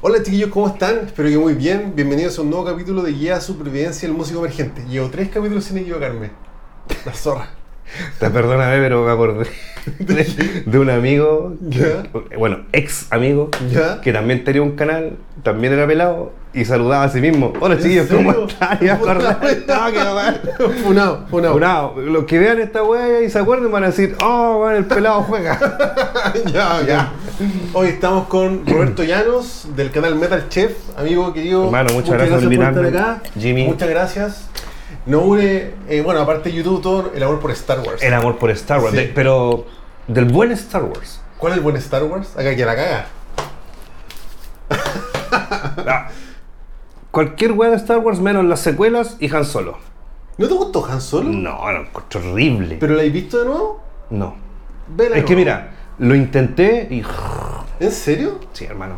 Hola chiquillos, ¿cómo están? Espero que muy bien. Bienvenidos a un nuevo capítulo de Guía a Supervivencia del Músico Emergente. Llevo tres capítulos sin equivocarme. La zorra. Te perdóname, pero me acordé de, de un amigo, ¿Ya? bueno, ex amigo, ¿Ya? que también tenía un canal, también era pelado y saludaba a sí mismo. Hola ¿En chiquillos, ¿cómo están? Y acordé, no, Funado, funado. Bravo. Los que vean esta wea y se acuerden van a decir, oh, bueno, el pelado juega. ya, ya. Hoy estamos con Roberto Llanos del canal Metal Chef, amigo querido. Hermano, muchas gracias por invitarme. estar acá. Jimmy. Muchas gracias. Nos une, eh, bueno, aparte de YouTube, todo el amor por Star Wars. El amor por Star Wars, Sí. de- pero del buen Star Wars. ¿Cuál es el buen Star Wars? Acá que la caga. Ah, Cualquier wea de Star Wars menos las secuelas y Han Solo. ¿No te gustó Han Solo? No, lo encuentro horrible. ¿Pero la has visto de nuevo? no. Vela Es que mira, lo intenté y. ¿En serio? Sí, hermano.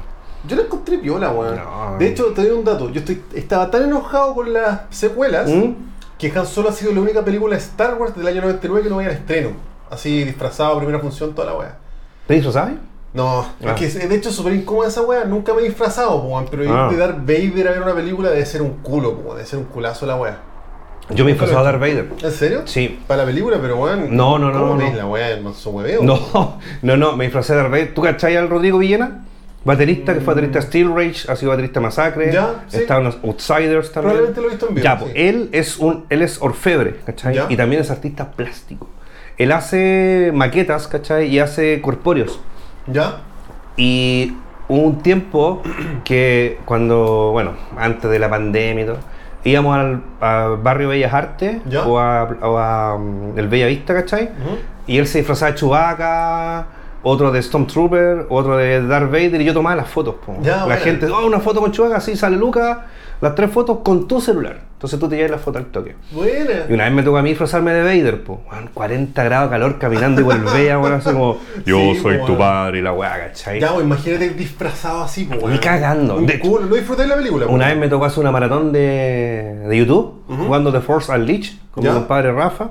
Yo la encontré piola, weón. No. De hecho, te doy un dato. Yo estoy, estaba tan enojado con las secuelas ¿Mm? que Han Solo ha sido la única película de Star Wars del año 99 que no vaya al estreno. Así disfrazado, primera función, toda la weá. ¿Te sabes? No, Ah. es que de hecho es súper incómoda esa weá. Nunca me he disfrazado, weón. Pero ir Ah. de Darth Vader a ver una película debe ser un culo, weón, debe ser un culazo la weá. Yo me disfrazaba de Darth Vader. ¿En serio? Sí. Para la película, pero weón. No, no, no, ¿Cómo no. la weá hueveo? No, no, no, me disfrazé de Darth Vader. ¿Tú cachai al Rodrigo Villena? Baterista, que fue baterista de Steel Rage, ha sido baterista de Masacre. Ya, sí. Está en los Outsiders también. Probablemente lo he visto en vivo, Ya, sí. pues él es un, él es orfebre, ¿cachai? Ya. Y también es artista plástico. Él hace maquetas, ¿cachai? Y hace corpóreos. ¿Ya? Y hubo un tiempo que cuando, bueno, antes de la pandemia y todo, íbamos al, al barrio Bellas Artes Ya. o a, o a, mm, el Bella Vista, ¿cachai? Ujú. Y él se disfrazaba de Chewbacca, otro de Stormtrooper, otro de Darth Vader y yo tomaba las fotos. po. Ya, la buena. gente, oh, una foto con Chewbacca, sí, sale Lucas, las tres fotos con tu celular. Entonces tú te llevas la foto al toque. Buena. Y una vez me tocó a mí disfrazarme de Vader, po. Weón, 40 grados de calor caminando y volvía, bueno, así como, yo Sí, soy po, tu weón. padre y la weá, ¿cachai? Ya, pues imagínate disfrazado así, pues, Ni cagando. Un De- culo. No disfruté la película, Una pues. vez me tocó hacer una maratón de, de YouTube, jugando The Force Unleashed con Ya. mi compadre Rafa.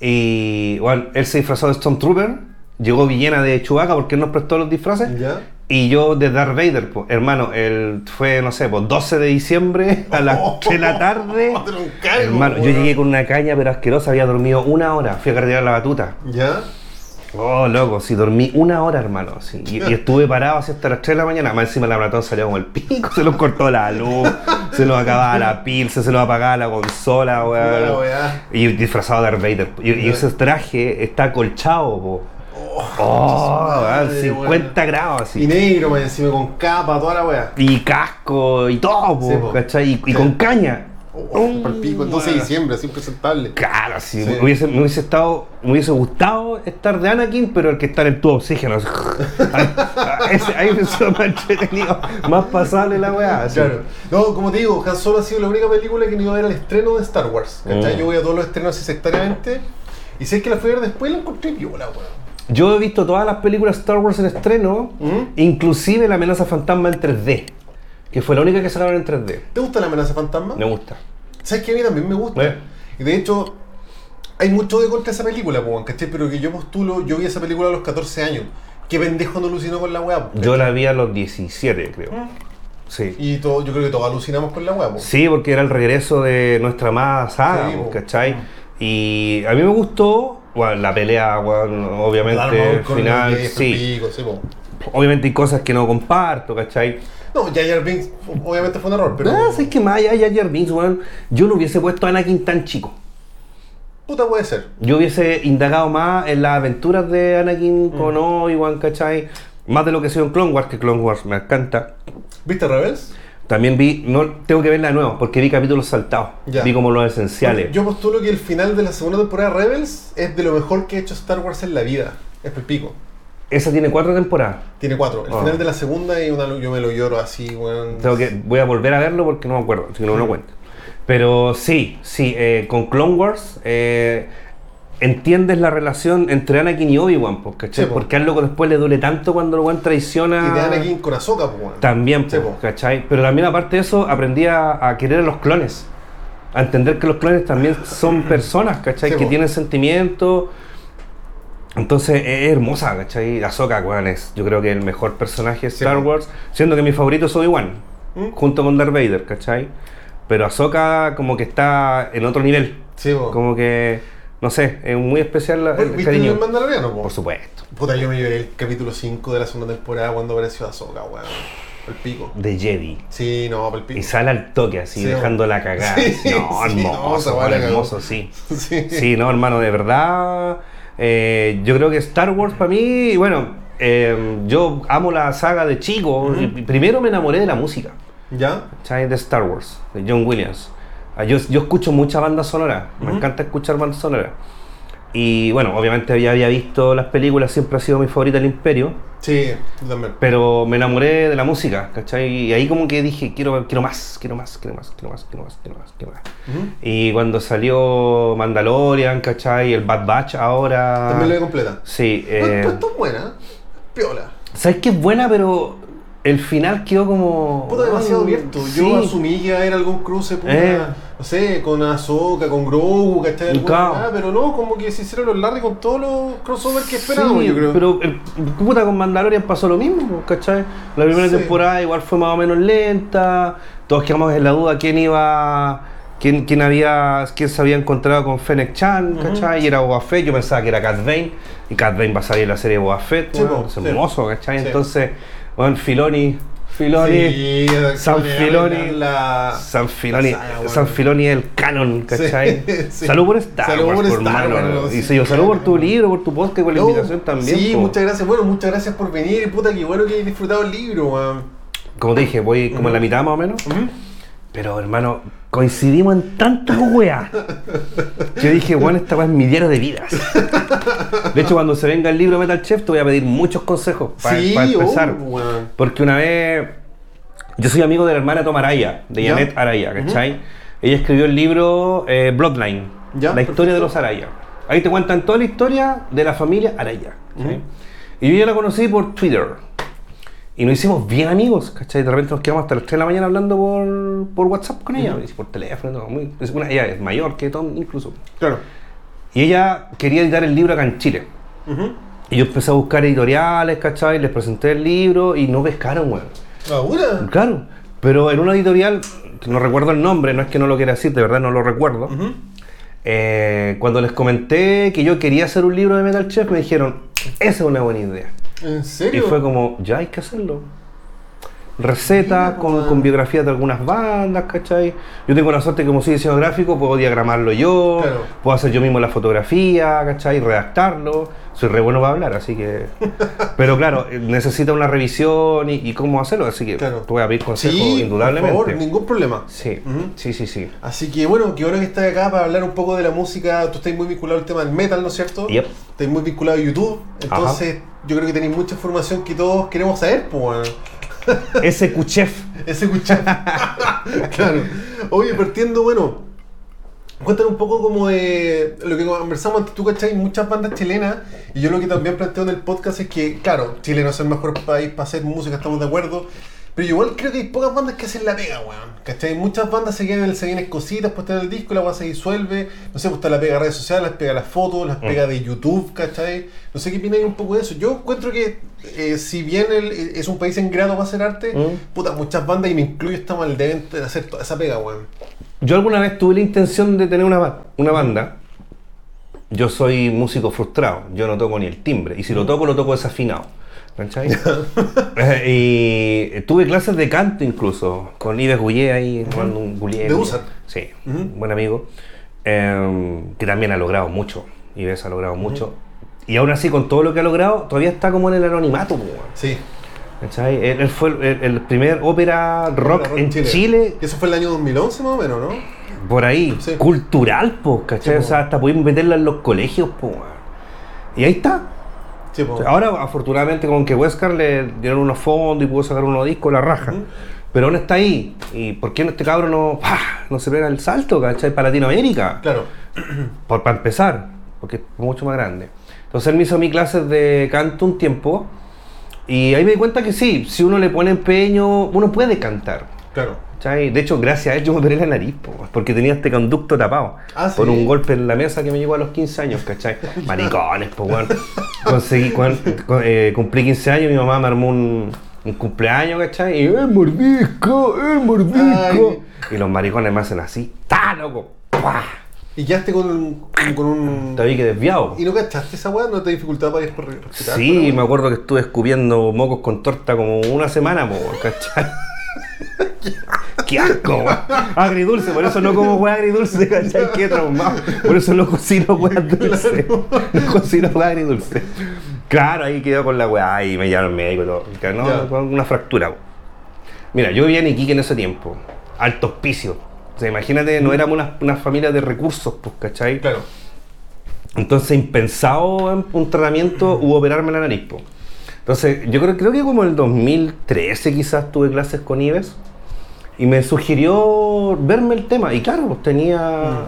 Y bueno, él se disfrazó de Stormtrooper, llegó Villena de Chewbacca porque él nos prestó los disfraces. Ya. Y yo de Darth Vader, pues, hermano, el, fue, no sé, pues 12 de diciembre a las 3 de la tarde. Encargo, hermano, yo llegué con una caña pero asquerosa, había dormido una hora, fui a carretear la batuta. ¿Ya? Oh, loco, sí, dormí una hora, hermano. sí, y, y estuve parado así hasta las 3 de la mañana. Más encima la maratón salió como el pico, se nos cortó la luz, se nos acababa la pil, se, nos apagaba la consola, weón. Y disfrazado de Darth Vader. Y, y ese traje está acolchado, po. Oh, weón, madre, 50 grados Y así. negro, más encima, con capa, toda la weá. Y casco y todo, po, Sí, po. ¿cachai? Y, y con caña. Oh, pa'l pico, el 12 de diciembre, así impresentable. Claro, sí, Sí. Me, hubiese, me hubiese estado, me hubiese gustado estar de Anakin, pero el que está en de oxígeno. ahí me sido más entretenido, más pasable la weá. Claro. No, como te digo, Han Solo ha sido la única película que no iba a ver al estreno de Star Wars. Mm. Yo voy a todos los estrenos así sectariamente. Y sé que la fui a ver después y la encontré viola, weón. Yo he visto todas las películas Star Wars en estreno, ¿Mm? inclusive La amenaza fantasma en 3D, que fue la única que sacaron en 3D. ¿Te gusta la amenaza fantasma? Me gusta. ¿Sabes que a mí también me gusta? Eh. Y de hecho, hay mucho de contra esa película, ¿cachai? Pero que yo postulo, yo vi esa película a los 14 años. ¿Qué pendejo no alucinó con la weá? Yo la vi a los 17, creo. Mm. Sí. Y todo, yo creo que todos alucinamos con la weá. Sí, porque era el regreso de nuestra amada saga, Sí. ¿cachai? Y a mí me gustó, bueno, la pelea, bueno, obviamente, con final, el sí. pico, sí, po. Obviamente hay cosas que no comparto, ¿cachai? No, Jar Binks obviamente fue un error, pero... Ah, ¿sabes qué más allá de Jar Jar Binks, weón? Yo no hubiese puesto a Anakin tan chico. Puta puede ser. Yo hubiese indagado más en las aventuras de Anakin con Obi-Wan, ¿cachai? Más de lo que ha sido en Clone Wars, que Clone Wars me encanta. ¿Viste Rebels? También vi, no tengo que verla de nuevo, porque vi capítulos saltados. Ya. Vi como los esenciales. Yo postulo que el final de la segunda temporada de Rebels es de lo mejor que ha hecho Star Wars en la vida. Es el pico. Esa tiene cuatro temporadas. Tiene cuatro. El Ah. final de la segunda y una, yo me lo lloro así, weón. Tengo que, voy a volver a verlo porque no me acuerdo, si no me lo cuento. Pero sí, sí, eh, con Clone Wars eh, entiendes la relación entre Anakin y Obi-Wan, pues, ¿cachai? Sí, po. Porque a loco después le duele tanto cuando el Obi-Wan traiciona. Y de Anakin con pues, weón. También, Sí, po. ¿cachai? Pero también aparte de eso, aprendí a, a querer a los clones. A entender que los clones también son personas, ¿cachai? Sí, que po. tienen sentimientos. Entonces es hermosa, ¿cachai? Ahsoka, weón, es yo creo que el mejor personaje de Star po. Wars, siendo que mi favorito es Obi-Wan, ¿Mm? junto con Darth Vader, ¿cachai? Pero Ahsoka como que está en otro nivel, Sí, po. como que, no sé, es muy especial la- el, ¿Viste cariño. el Mandaloriano, po? Por supuesto. Puta, yo me llevé el capítulo 5 de la segunda temporada cuando apareció Ahsoka, weón. El pico. De Jedi. Sí, no, el pico. Y sale al toque así, Sí, dejando la cagada. Sí, no, sí, no, hermoso, la cagó. hermoso, sí. Sí. Sí, no, hermano, de verdad. eh, yo creo que Star Wars para mí, bueno, eh, yo amo la saga de chico. y primero me enamoré de la música, ¿Ya? De Star Wars, de John Williams. Ah, Yo, yo escucho mucha banda sonora, me Ujú. encanta escuchar banda sonora. Y bueno, obviamente ya había visto las películas, siempre ha sido mi favorita el Imperio, Sí, también. pero me enamoré de la música, ¿cachai? Y ahí como que dije, quiero, quiero más, quiero más, quiero más, quiero más, quiero más, quiero más, quiero más. Y cuando salió Mandalorian, ¿cachai? El Bad Batch ahora. También lo vi completa. Sí, No, eh, pues está buena. Piola. ¿sabes que es buena, pero el final quedó como. Puta, demasiado abierto. sí. Yo asumí que iba a haber algún cruce, puta, Eh. no sé, con Ahsoka, con Grogu, Claro. weá, pero no, como que se hicieron los Larry con todos los crossovers que esperábamos, Sí, yo creo. Pero el, puta con Mandalorian pasó lo mismo, ¿cachai? La primera Sí. temporada igual fue más o menos lenta. Todos quedamos en la duda quién iba. Quién, quién había quién se había encontrado con Fennec Chan, ¿cachai? Y era Boba Fett, yo pensaba que era Cat Bane, y Cat Bane va a salir en la serie de Boba Fett, po, es hermoso, ¿cachai? Entonces, bueno, Filoni, Filoni, Sí, San Filoni, la- San Filoni, la saga, weón. San Filoni es el canon, ¿cachai? Sí, sí. Salud por Star Salud Wars, por hermano. Y yo salud por tu libro, por tu podcast, por la No, invitación también. Sí, po. muchas gracias. Bueno, muchas gracias por venir. Puta, qué bueno que hayas disfrutado el libro, weón. Como te dije, voy como en la mitad más o menos. Pero hermano, coincidimos en tantas weas. Yo dije, bueno, esta wea es mi diario de vidas. De hecho, cuando se venga el libro Metal Chef, te voy a pedir muchos consejos para Sí, empezar. oh. Porque una vez, yo soy amigo de la hermana Tom Araya, de Ya. Janet Araya, ¿cachai? Ella escribió el libro eh, Bloodline, Ya, la historia de los Araya. Ahí te cuentan toda la historia de la familia Araya. Y yo ya la conocí por Twitter. Y nos hicimos bien amigos, ¿cachai? De repente nos quedamos hasta las 3 de la mañana hablando por, por WhatsApp con ella, por teléfono. todo, muy- es una, ella es mayor que Tom incluso. Claro. Y ella quería editar el libro acá en Chile. Y yo empecé a buscar editoriales, ¿cachai? Les presenté el libro y no pescaron, weón. ¿Ahora? Claro, pero en una editorial, no recuerdo el nombre, no es que no lo quiera decir, de verdad no lo recuerdo. Eh, cuando les comenté que yo quería hacer un libro de Metal Chef, me dijeron, esa es una buena idea. ¿En Y serio? fue como, ya hay que hacerlo. Recetas con, con biografías de algunas bandas, ¿cachai? Yo tengo la suerte que como soy diseñador gráfico, puedo diagramarlo yo, Claro. puedo hacer yo mismo la fotografía, ¿cachai? Redactarlo. Soy re bueno para hablar, así que... Pero claro, necesita una revisión y, y cómo hacerlo, así que Claro. te voy a pedir consejos Sí, indudablemente. por favor, ningún problema. Sí, Ujú. sí, sí, sí. Así que bueno, qué bueno que estás acá para hablar un poco de la música. Tú estás muy vinculado al tema del metal, ¿no es cierto? Yep. Estás muy vinculado a YouTube. Entonces, yo creo que tenéis mucha información que todos queremos saber, pues. Ese Kuchef. Ese escuchar. claro. Oye, partiendo, bueno. Cuéntanos un poco como de lo que conversamos antes. Tú, ¿cachai? Muchas bandas chilenas. Y yo lo que también planteo en el podcast es que, claro, Chile no es el mejor país para hacer música, estamos de acuerdo. Pero igual creo que hay pocas bandas que hacen la pega, weón. ¿Cachai? Muchas bandas se quedan, se vienen cositas, pues el disco, la weá se disuelve. No sé, pues está la pega de redes sociales, las pega las fotos, las pega de YouTube, ¿cachai? No sé qué opináis un poco de eso. Yo encuentro que eh, si bien el- es un país en grado para hacer arte, Mm. puta, muchas bandas, y me incluyo, estamos al deben de hacer toda esa pega, weón. Yo alguna vez tuve la intención de tener una, una banda. Yo soy músico frustrado, yo no toco ni el timbre, y si lo toco, lo toco desafinado. ¿Cachai? Eh, y tuve clases de canto incluso, con Ives Goulet ahí, un Goulet. De Usar. Sí, buen amigo, eh, que también ha logrado mucho. Ives ha logrado mucho. Y aún así, con todo lo que ha logrado, todavía está como en el anonimato. weón. Sí. ¿Cachai? Él, él fue el, el primer ópera rock Rock en Chile Y eso fue el año 2011 más o menos, ¿no? por ahí, Sí. cultural, po, ¿cachai? Sí, o sea, hasta pudimos meterla en los colegios, weón. Y ahí está. Sí. Ahora, afortunadamente, con que Wesker le dieron unos fondos y pudo sacar unos discos, la raja. Pero aún está ahí. ¿Y por qué este cabro no, ¡pah! no se pega el salto, ¿cachai? Para Latinoamérica. Claro. Por, para empezar, porque es mucho más grande. Entonces él me hizo mi clases de canto un tiempo. Y ahí me di cuenta que sí, si uno le pone empeño, uno puede cantar. Claro. ¿Cachai? De hecho, gracias a él yo me operé la nariz, po, porque tenía este conducto tapado. Ah, por un golpe en la mesa que me llegó a los 15 años, ¿cachai? Maricones, po, weón. Conseguí, cuan- cu- eh, cumplí 15 años y mi mamá me armó un, un cumpleaños, ¿cachai? Y ¡el mordisco! ¡el mordisco! Y los maricones me hacen así, ¡ta, loco! ¡Pah! Y quedaste con un. con- con un... Te vi que desviado. ¿Y no cachaste esa weá? ¿No te dificultaba para ir por respirar? Sí, me acuerdo que estuve escupiendo mocos con torta como una semana, po, ¿cachai? ¡Qué asco! Agridulce, por eso no como weá agridulce, ¿cachai? Qué traumado. Por eso no cocino weá dulce. No cocino weá agridulce. Claro, ahí quedó con la weá y me llamaron médico y todo. No, con una fractura. Mira, yo vivía en Iquique en ese tiempo. Alto hospicio. O sea, imagínate, no éramos una, una familia de recursos, pues, ¿cachai? Claro. Entonces, impensado en un tratamiento hubo operarme la nariz. Entonces, yo creo, creo que como en el 2013 quizás tuve clases con Ives y me sugirió verme el tema. Y claro, pues tenía...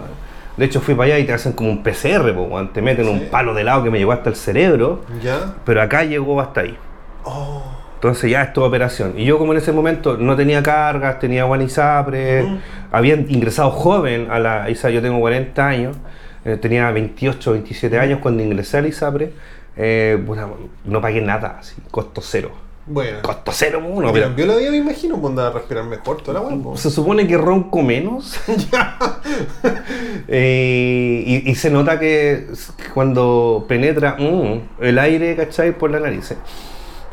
De hecho, fui para allá y te hacen como un PCR, weón. te meten un palo de lado que me llegó hasta el cerebro, ¿Ya? pero acá llegó hasta ahí. Oh. Entonces ya es toda operación. Y yo como en ese momento no tenía cargas, tenía guanisapre, Ujú. había ingresado joven a la ISA, yo tengo 40 años, eh, tenía 28, 27 años cuando ingresé a la ISAPRE, eh, puta, no pagué nada, así, costo cero. Bueno. Costo cero, uno, ¿Te pero cambió la vida, me imagino? ¿Pues andaba a respirar mejor toda la po? se supone que ronco menos. Eh, y, y se nota que cuando penetra mm, el aire, ¿cachai? Por la nariz. eh,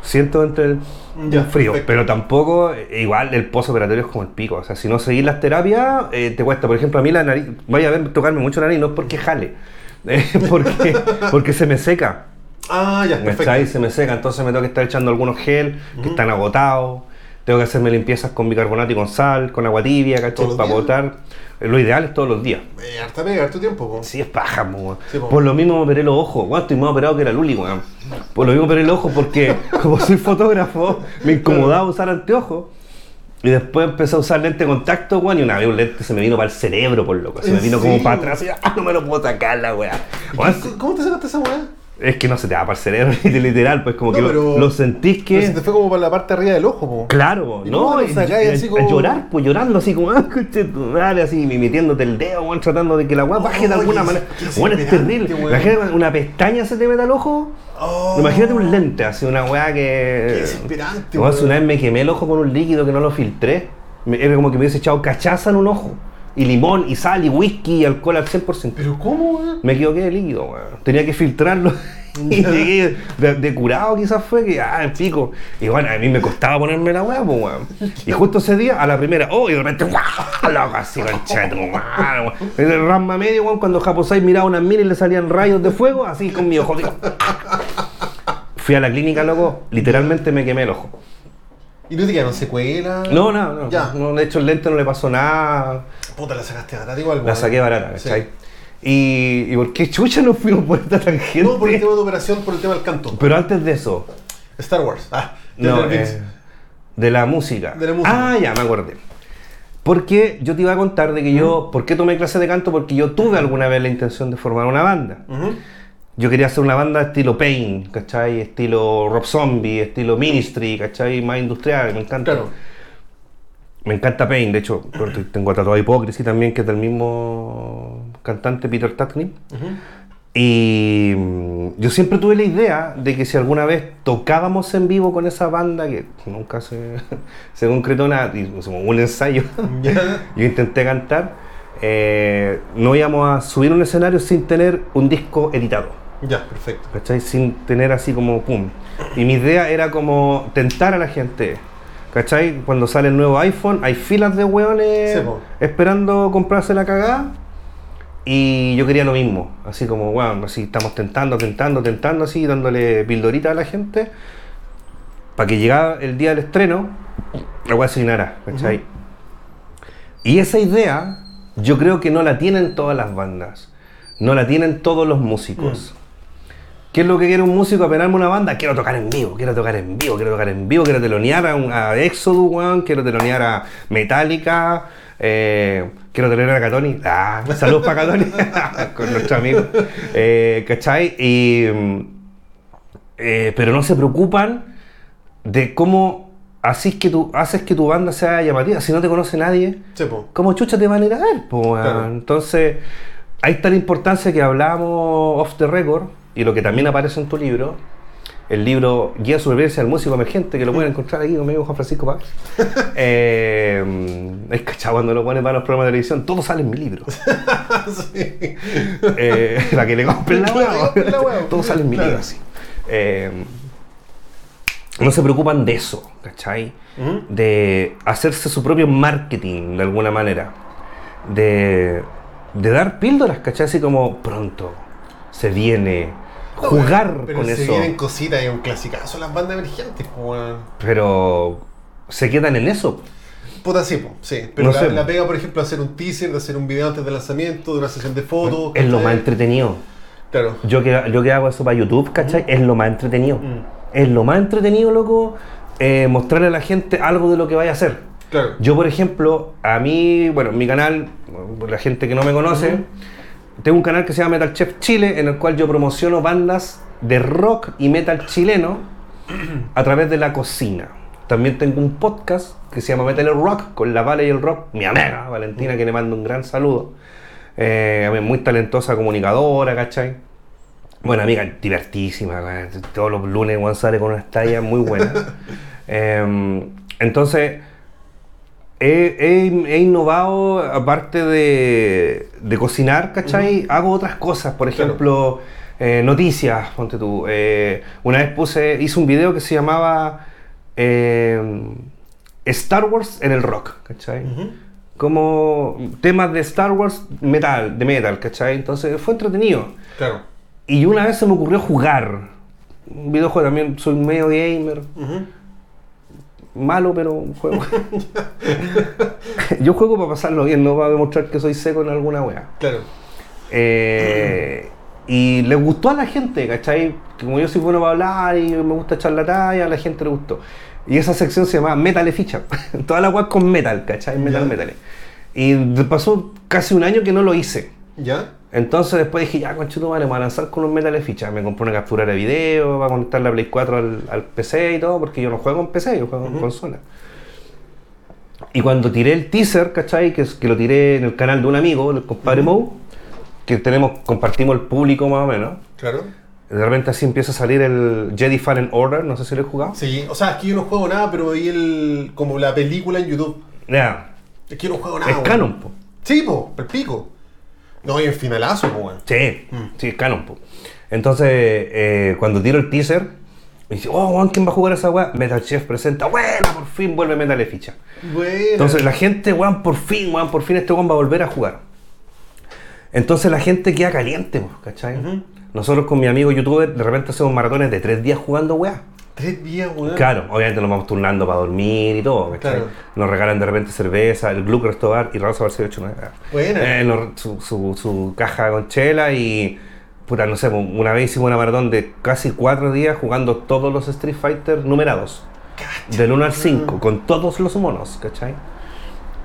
Siento entre el Ya, frío, perfecto. pero tampoco, eh, igual el postoperatorio es como el pico. O sea, si no seguís las terapias, eh, te cuesta. Por ejemplo, a mí la nariz, vaya a ver tocarme mucho la nariz, no es porque jale, eh, porque, porque se me seca. Ah, ya, ¿Cachai? perfecto. Se me seca, entonces me tengo que estar echando algunos gel que están agotados. Tengo que hacerme limpiezas con bicarbonato y con sal, con agua tibia, ¿cachai? ¿Todos los Para días? botar. Lo ideal es todos los días. Eh, harta pega, harto tiempo, po. Sí, es paja, po, weón. Sí, po. Por lo mismo me operé los ojos. Weón, estoy más operado que la Luli, weón. Por lo mismo me operé los ojos porque, como soy fotógrafo, me incomodaba usar anteojos. Y después empecé a usar lente de contacto, weón, y una vez un lente se me vino para el cerebro, por loco. Se me ¿En vino como para atrás y ¡ah, no me lo puedo sacar la weá. Weón, ¿Cómo- ¿Cómo te sacaste esa weá? Es que no se te va para el cerebro, literal, pues como No, que lo- pero- lo, sentís que. Pero se te fue como para la parte de arriba del ojo, po. Claro, ¿Y ¿no? lo Y- así a como- llorar, pues llorando así como, ah, madre", así, metiéndote el dedo, weón, tratando de que la weá baje de alguna manera. Bueno, es terrible. Imagínate una pestaña se te mete al ojo. Oh. Imagínate un lente, así una weá que. Qué desesperante. Una vez me quemé el ojo con un líquido que no lo filtré. Era como que me hubiese echado cachaza en un ojo. Y limón, y sal, y whisky, y alcohol al 100%. ¿Pero cómo, weón? Me equivoqué de líquido, weón. Tenía que filtrarlo. y llegué de, de curado quizás fue que, ah, el pico. Y bueno, a mí me costaba ponerme la weá, pues, weón. Y justo ese día, a la primera, oh, y de repente, ¡guau! Loco, así, concheto, weón. En el Rama medio, weón, cuando Japosai miraba unas minas y le salían rayos de fuego, así con mi ojo. digo, Fui a la clínica, loco, literalmente me quemé el ojo. ¿Y no te quedaron secuelas? No, no, no. Ya. no de hecho, el lente no le pasó nada. Puta, la sacaste barata igual, La saqué barata, Sí. ¿cachai? Y, y por qué chucha nos fuimos por esta tangente. No, por el tema de operación, por el tema del canto. Pero antes de eso, Star Wars. Ah, no, eh, de la música. De la música. Ah, ya, me acordé. Porque yo te iba a contar de que yo, ¿por qué tomé clase de canto? Porque yo tuve alguna vez la intención de formar una banda. Yo quería hacer una banda estilo Pain, ¿cachai? Estilo Rob Zombie, estilo Ministry, ¿cachai? Más industrial, me encanta. Claro. Me encanta Pain, de hecho, tengo tatuado Hypocrisy también, que es del mismo cantante Peter Tatney. Ujú. Y mm, yo siempre tuve la idea de que si alguna vez tocábamos en vivo con esa banda, que nunca se, se concretó nada, y hicimos un ensayo, Ya. yo intenté cantar, eh, no íbamos a subir un escenario sin tener un disco editado. Ya, perfecto. ¿cachai? Sin tener así como pum. Y mi idea era como tentar a la gente. ¿Cachai? Cuando sale el nuevo iPhone, hay filas de hueones Sí, esperando comprarse la cagada. Y yo quería lo mismo. Así como, bueno, así estamos tentando, tentando, tentando, así, dándole pildorita a la gente. Para que llegara el día del estreno, la hueá se llenara, ¿cachai? Y esa idea, yo creo que no la tienen todas las bandas. No la tienen todos los músicos. ¿Qué es lo que quiere un músico apenas una banda? Quiero tocar en vivo, quiero tocar en vivo, quiero tocar en vivo, quiero telonear a, un- a Exodus, weón, quiero telonear a Metallica, eh, quiero telonear a Catoni. Ah, saludos para Catoni, con nuestro amigo. Eh, ¿Cachai? Y, mm, eh, pero no se preocupan de cómo así es que tú, haces que tu banda sea llamativa. Si no te conoce nadie, Sí. ¿cómo chucha te van a ir a ver? Claro. Entonces, ahí está la importancia que hablamos off the record y lo que también aparece en tu libro. El libro Guía de Supervivencia del Músico Emergente, que lo pueden encontrar aquí conmigo, Juan Francisco Paz. eh, es cachado cuando lo ponen para los programas de televisión, todo sale en mi libro. Sí. Eh, la que le compren la hueá. Todo sale en mi Claro. libro, así. Eh, no se preocupan de eso, ¿cachai? Ujú. De hacerse su propio marketing de alguna manera. De, de dar píldoras, ¿cachai? Así como pronto se viene. Jugar Pero con se eso. vienen cositas, es un clasicazo las bandas emergentes, weón. Pero se quedan en eso. Puta, sí, sí. Pero No la, pega, por ejemplo, hacer un teaser, de hacer un video antes del lanzamiento, de una sesión de fotos. Es lo más entretenido. Claro. Yo que, yo que hago eso para YouTube, ¿cachai? Es lo más entretenido. Mm. Es lo más entretenido, loco, eh, mostrarle a la gente algo de lo que vaya a hacer. Claro. Yo, por ejemplo, a mí, bueno, en mi canal, la gente que no me conoce, tengo un canal que se llama Metal Chef Chile, en el cual yo promociono bandas de rock y metal chileno a través de la cocina. También tengo un podcast que se llama Metal and Rock, con la Vale y el Rock, mi amiga Valentina, que le mando un gran saludo. Eh, muy talentosa comunicadora, ¿cachai? Bueno, amiga, divertísima. Todos los lunes Juan sale con unas tallas muy buenas. Eh, entonces, he, he- he innovado, aparte de, de cocinar, ¿cachai? Hago otras cosas. Por Claro. ejemplo, eh, noticias, ponte tú. Eh, una vez puse, hice un video que se llamaba eh, Star Wars en el rock, ¿cachai? Como temas de Star Wars metal, de metal, ¿cachai? Entonces fue entretenido. Claro. Y una vez se me ocurrió jugar. Un videojuego también, soy medio gamer. Malo, pero juego. Yo juego para pasarlo bien, no para demostrar que soy seco en alguna wea. Claro. Eh, y le gustó a la gente, ¿cachai? Como yo soy bueno para hablar y me gusta echar la talla, a la gente le gustó. Y esa sección se llama Metal Ficha. Toda la web con metal, ¿cachai? Metal, metal. Y pasó casi un año que no lo hice. ¿Ya? Entonces después dije, ya, conchito, vale, me voy a lanzar con un metal de ficha. Me compré una captura de video, va a conectar la Play 4 al, al PC y todo, porque yo no juego en PC, yo juego en consola. Y cuando tiré el teaser, ¿cachai? Que, lo tiré en el canal de un amigo, el compadre Mou, que tenemos, compartimos el público más o menos. Claro. De repente así empieza a salir el Jedi Fallen Order, no sé si lo he jugado. Sí, o sea, es que yo no juego nada, pero vi el, como la película en YouTube. Ya, Es que yo no juego nada. es canon, po. Sí, po, el pico. No, y el finalazo, weón. Sí, sí, es canon, po. Entonces, eh, cuando tiro el teaser, me dice, oh, weón, ¿quién va a jugar a esa weá? Metal Chef presenta, bueno, por fin vuelve Metal ficha. Bueno. Entonces la gente, weón, por fin, weón, por fin este weón va a volver a jugar. Entonces la gente queda caliente, pues, ¿cachai? Ujú. Nosotros con mi amigo youtuber de repente hacemos maratones de tres días jugando weá. Tres días, weón. Claro, obviamente nos vamos turnando para dormir y todo. Nos regalan de repente cerveza, el Gluck Resto Bar y Rosa Bar 89. Buena. Eh, nos- su, su- su caja con chela y. Puta, no sé, una vez hicimos una maratón de casi cuatro días jugando todos los Street Fighter numerados. Del 1 al 5, con todos los monos, ¿cachai?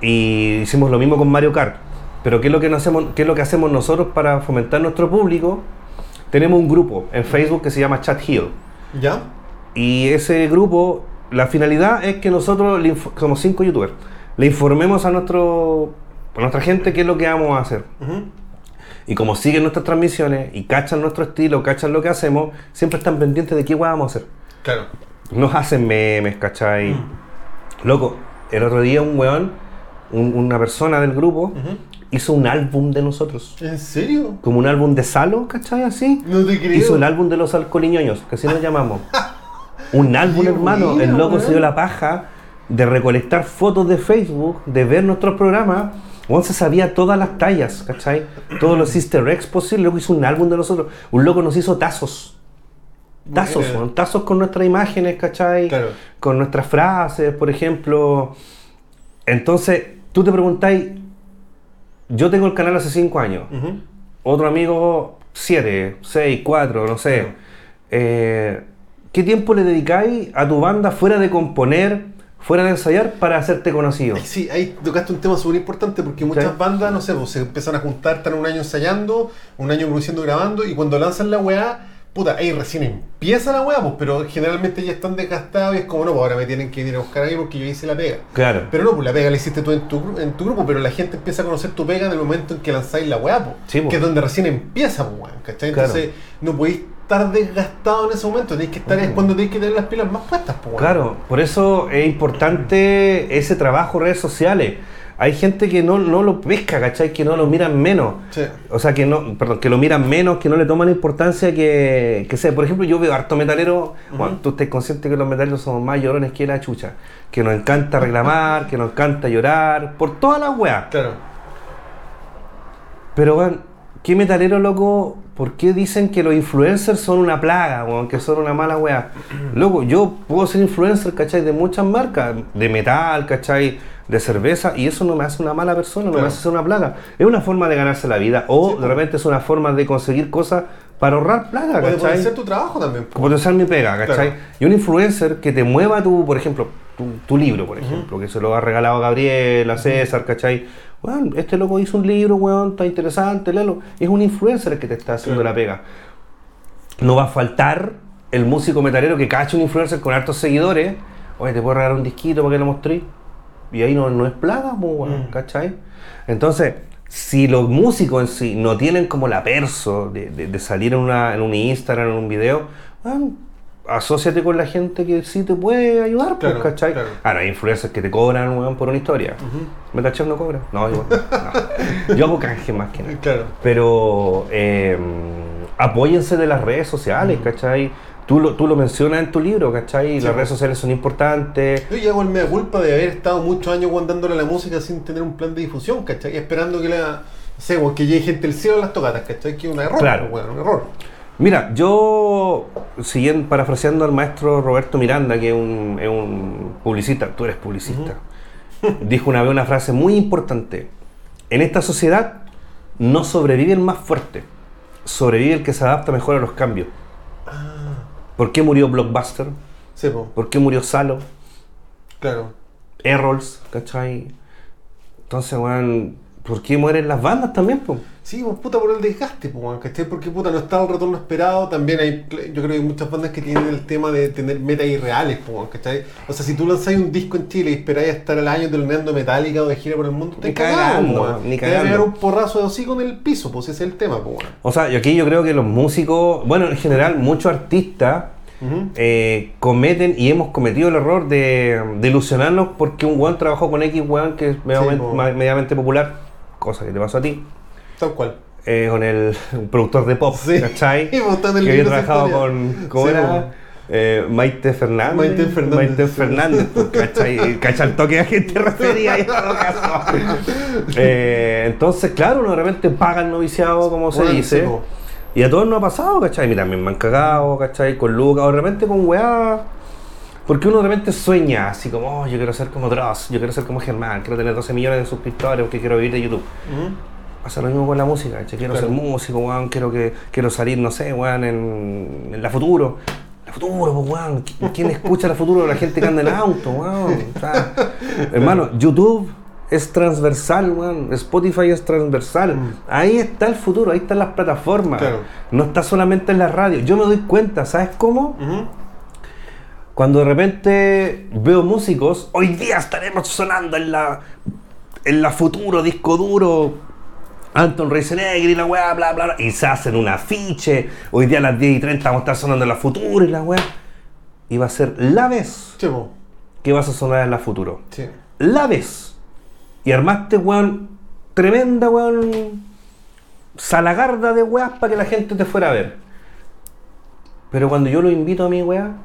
Y hicimos lo mismo con Mario Kart. Pero ¿qué es lo que, no hacemos, qué es lo que hacemos nosotros para fomentar nuestro público? Tenemos un grupo en Facebook que se llama Chat Hill. ¿Ya? Y ese grupo, la finalidad es que nosotros, somos cinco youtubers, le informemos a, nuestro, a nuestra gente qué es lo que vamos a hacer. Y como siguen nuestras transmisiones y cachan nuestro estilo, cachan lo que hacemos, siempre están pendientes de qué vamos a hacer. Claro. Nos hacen memes, ¿cachai? Loco, el otro día un weón, un- una persona del grupo, hizo un álbum de nosotros. ¿En serio? Como un álbum de Salo, ¿cachai? Así. No te creo. Hizo el álbum de los alcoholiñoños, que así nos llamamos. Un álbum, hermano. el loco weón. se dio la paja de recolectar fotos de Facebook, de ver nuestros programas. Juan se sabía todas las tallas, ¿cachai? Todos los easter eggs posibles. Luego hizo un álbum de nosotros. Un loco nos hizo tazos. Tazos, weón, tazos con nuestras imágenes, ¿cachai? Claro. Con nuestras frases, por ejemplo. Entonces, tú te preguntáis, yo tengo el canal hace 5 años, otro amigo 7, 6, 4, no sé. Eh, ¿Qué tiempo le dedicáis a tu banda fuera de componer, fuera de ensayar para hacerte conocido? Sí, ahí tocaste un tema súper importante porque muchas Sí. bandas, no sé, pues, se empiezan a juntar, están un año ensayando, un año produciendo, grabando y cuando lanzan la weá, puta, ahí recién empieza la weá, pues, pero generalmente ya están desgastados y es como, no, pues ahora me tienen que ir a buscar ahí porque yo hice la pega. Claro. Pero no, pues la pega la hiciste tú en tu, en tu grupo, pero la gente empieza a conocer tu pega en el momento en que lanzáis la weá, pues, Sí, pues. que es donde recién empieza, pues, weón, ¿cachai? Claro. Entonces, no podéis estar desgastado en ese momento, tenéis que estar, es cuando tenéis que tener las pilas más puestas, pues, weón. Claro, por eso es importante ese trabajo en redes sociales. Hay gente que no, no lo pesca, ¿cachai? Que no lo miran menos. Sí. O sea, que no, perdón, que lo miran menos, que no le toman importancia que, que sea. Por ejemplo, yo veo harto metalero, bueno, tú estás consciente que los metaleros somos más llorones que la chucha. Que nos encanta reclamar, que nos encanta llorar, por todas las weas. Claro. Pero, weón, ¿qué metalero, loco? ¿Por qué dicen que los influencers son una plaga, weón? Que son una mala weá. Loco, yo puedo ser influencer, ¿cachai? De muchas marcas, de metal, ¿cachai? De cerveza, y eso no me hace una mala persona, no Claro. me hace una plaga. Es una forma de ganarse la vida, o Sí, de po. repente es una forma de conseguir cosas para ahorrar plata, Puede ¿cachai? ser tu trabajo también, pues. potenciar mi pega, ¿cachai? Claro. Y un influencer que te mueva tu, por ejemplo, tu, tu libro, por ejemplo, que se lo ha regalado a Gabriel, a César, ¿cachai? Bueno, este loco hizo un libro, weón, está interesante, léelo. Es un influencer el que te está haciendo Claro. la pega. No va a faltar el músico metalero que cache un influencer con hartos seguidores. Oye, te puedo regalar un disquito para que lo mostré. Y ahí no, no es plaga, pues, weón, Mm. ¿cachai? Entonces, si los músicos en sí no tienen como la perso de, de- de salir en, una, en un Instagram, en un video, bueno, asóciate con la gente que sí te puede ayudar, pues, Claro, ¿cachai? claro. Ahora, hay influencers que te cobran, weón, por una historia. ¿Metachef no cobra? No, igual. no. Yo hago canje más que nada. Claro. Pero eh, apóyense de las redes sociales, ¿cachai? Tú lo, tú lo mencionas en tu libro, ¿cachai? Sí, las redes sociales son importantes. Yo hago el mea culpa de haber estado muchos años weón, dándole a la música sin tener un plan de difusión, ¿cachai? Esperando que la. Sé, weón, que llegue gente del cielo a las tocatas, ¿cachai? Que es un error, Claro. weón, un error. Mira, yo, siguiendo, parafraseando al maestro Roberto Miranda, que es un, es un publicista, tú eres publicista, dijo una vez una frase muy importante. En esta sociedad no sobrevive el más fuerte, sobrevive el que se adapta mejor a los cambios. ¿Por qué murió Blockbuster? Sí, po, ¿Por qué murió Salo? claro. Errols, ¿cachai? Entonces, weón, ¿por qué mueren las bandas también, po? Sí, pues puta por el desgaste, weón, ¿cachai? Porque puta no está el retorno esperado. También hay, yo creo que hay muchas bandas que tienen el tema de tener metas irreales, weón, ¿cachai? O sea, si tú lanzáis un disco en Chile y esperáis a estar al año teloneando Metallica o de gira por el mundo, te Ni cagando, cagando, ni Te va a pegar cagando. un porrazo de hocico en el piso, pues ese es el tema, pues, weón. O sea, y aquí yo creo que los músicos, bueno, en general, muchos artistas eh, cometen y hemos cometido el error de, de ilusionarnos porque un weón trabajó con X weón que es mediamente, po. ma- mediamente popular, cosa que te pasó a ti, Tal cual. eh, con el un productor de pop, Sí. ¿cachai? Que había trabajado con, ¿cómo Sí, era? Eh, Maite Fernández. Maite Fernández, Maite. Fernández, pues, ¿cachai? ¿Cachai? el toque a gente refería en todo caso. Eh, entonces, claro, uno de repente paga el noviciado, como se Bueno, dice. sí, y a todos nos ha pasado, ¿cachai? Mira, me han cagado, ¿cachai? Con Lucas, o de repente con weá. Porque uno de repente sueña, así como, oh, yo quiero ser como Dross, yo quiero ser como Germán, quiero tener 12 millones de suscriptores, porque quiero vivir de YouTube. Ujú. Pasa lo mismo con la música. Quiero Claro. ser músico, weón, quiero, que, quiero salir, no sé, weón, en, en la futuro. La futuro, pues, weón. ¿Qui- ¿Quién escucha la futuro? La gente que anda en auto, weón. O sea, hermano, YouTube es transversal, weón. Spotify es transversal. Ahí está el futuro, ahí están las plataformas. Claro. No está solamente en la radio. Yo me doy cuenta, ¿sabes cómo? Cuando de repente veo músicos, hoy día estaremos sonando en la, en la futuro, disco duro, Anton Reisenegger y la weá, bla, bla, bla, y se hacen un afiche, hoy día a las 10 y 30 vamos a estar sonando en la futuro y la weá, y va a ser la vez que vas a sonar en la futuro. Sí. La vez. Y armaste, weón, tremenda, weón, salagarda de weas para que la gente te fuera a ver. Pero cuando yo lo invito a mi weá,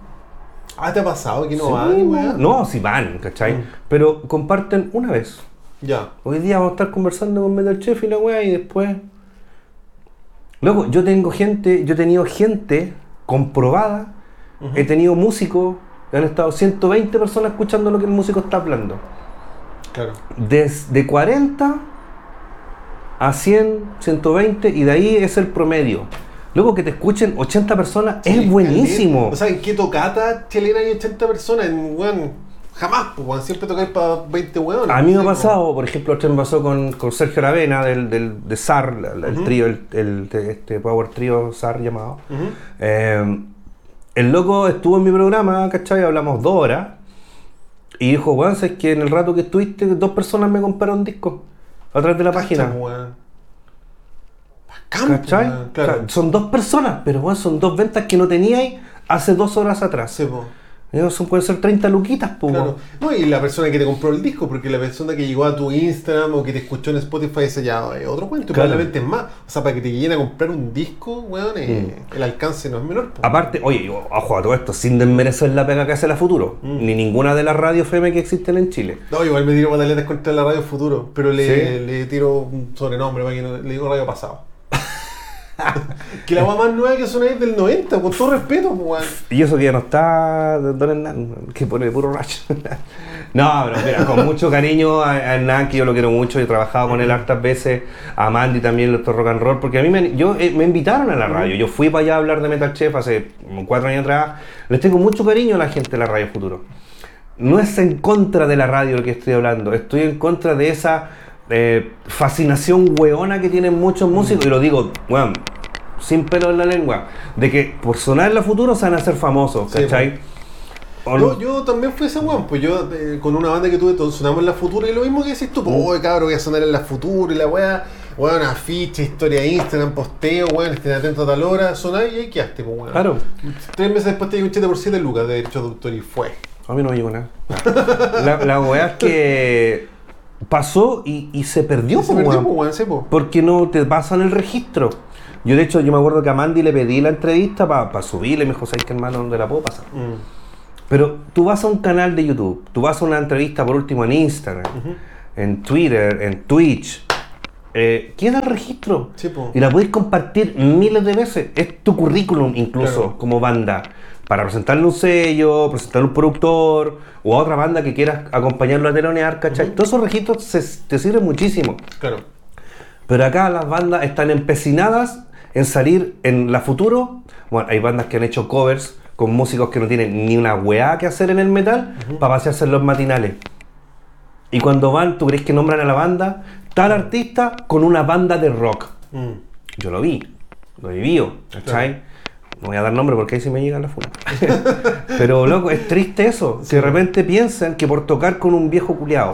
Ah, ¿te ha pasado que no Sí, van, weón? No, si van, ¿cachai? Mm. Pero comparten una vez. Ya. Hoy día vamos a estar conversando con Metal Chef y la weá y después. Luego, yo tengo gente, yo he tenido gente comprobada, he tenido músicos, han estado 120 personas escuchando lo que el músico está hablando. Claro. Desde 40 a 100, 120 y de ahí es el promedio. Luego que te escuchen 80 personas Sí, es buenísimo. caleta. O sea, ¿en qué tocata chilena hay 80 personas? En, weón, Jamás, pues. Siempre tocáis para 20 weones. A mí me ha Sí, pasado, por ejemplo, otra me pasó con, con Sergio Aravena del, del, de SAR, el trío, el, el- este Power Trio SAR llamado. pues. Eh, el loco estuvo en mi programa, ¿cachai? Hablamos dos horas. Y dijo, weón, es que en el rato que estuviste, dos personas me compraron discos a través de la página. Weón. Pues, ¿Cachai? weón, Claro. O sea, son dos personas, pero weón, son dos ventas que no teníais hace dos horas atrás. Sí, po. Son, pueden ser 30 luquitas, pues. Claro. No, y la persona que te compró el disco, porque la persona que llegó a tu Instagram o que te escuchó en Spotify, ese ya es otro cuento, Claro. probablemente es más. O sea, para que te lleguen a comprar un disco, weón, eh, el alcance no es menor. po. Aparte, oye, yo, ojo a todo esto, sin desmerecer la pega que hace la Futuro, Mm. ni ninguna de las radios FM que existen en Chile. No, igual me tiro pataletas contra la radio futuro, pero le, Sí. le tiro un sobrenombre para que no le digo radio pasado. que la weá más nueva que suena es del 90, con todo respeto, pues, weón. Y eso que ya no está Don Hernán, que pone puro racho. no, pero mira, con mucho cariño a, a Hernán, que yo lo quiero mucho, he trabajado con él hartas veces, a Mandy también, los rock and roll, porque a mí me, yo, eh, me invitaron a la radio, yo fui para allá a hablar de Metal Chef hace cuatro años atrás, les tengo mucho cariño a la gente de la Radio Futuro. No es en contra de la radio lo que estoy hablando, estoy en contra de esa eh, fascinación weona que tienen muchos músicos, y lo digo, weón, sin pelo en la lengua, de que por sonar en la futuro se van a hacer famosos, ¿cachai? No- yo también fui ese weón, pues yo eh, con una banda que tuve, todos sonamos en la Futura y lo mismo que decís tú, pues, oye cabrón, voy a sonar en la Futura y la weá, weón, afiche, historia de Instagram, posteo, weón, estén atentos a tal hora, sonar y ahí quedaste, pues weón. Claro. Tres meses después te llegó un 7 por 7 lucas de derecho de autor y fue. A mí no me llegó nada. La, la weá es que pasó y, y se perdió, se po, perdió, sí, porque no te pasan el registro. Yo de hecho, yo me acuerdo que a Mandy le pedí la entrevista para subirle, me dijo, ¿sabes qué hermano? ¿Dónde la puedo pasar? Mm. Pero tú vas a un canal de YouTube, tú vas a una entrevista por último en Instagram, en Twitter, en Twitch, eh, queda el registro. Sí. Y la podéis compartir miles de veces. Es tu currículum incluso Claro. como banda. Para presentarle un sello, presentarle un productor o a otra banda que quieras acompañarlo a telonear, ¿cachai? Todos esos registros se- te sirven muchísimo. Claro. Pero acá las bandas están empecinadas en salir en la futuro. Bueno, hay bandas que han hecho covers con músicos que no tienen ni una weá que hacer en el metal para pasearse en los matinales. Y cuando van, ¿tú crees que nombran a la banda? Tal artista con una banda de rock. Mm. Yo lo vi, lo vivido, ¿cachai? No voy a dar nombre porque ahí sí me llega la funa. Pero loco, es triste eso, que de repente piensan que por tocar con un viejo culiado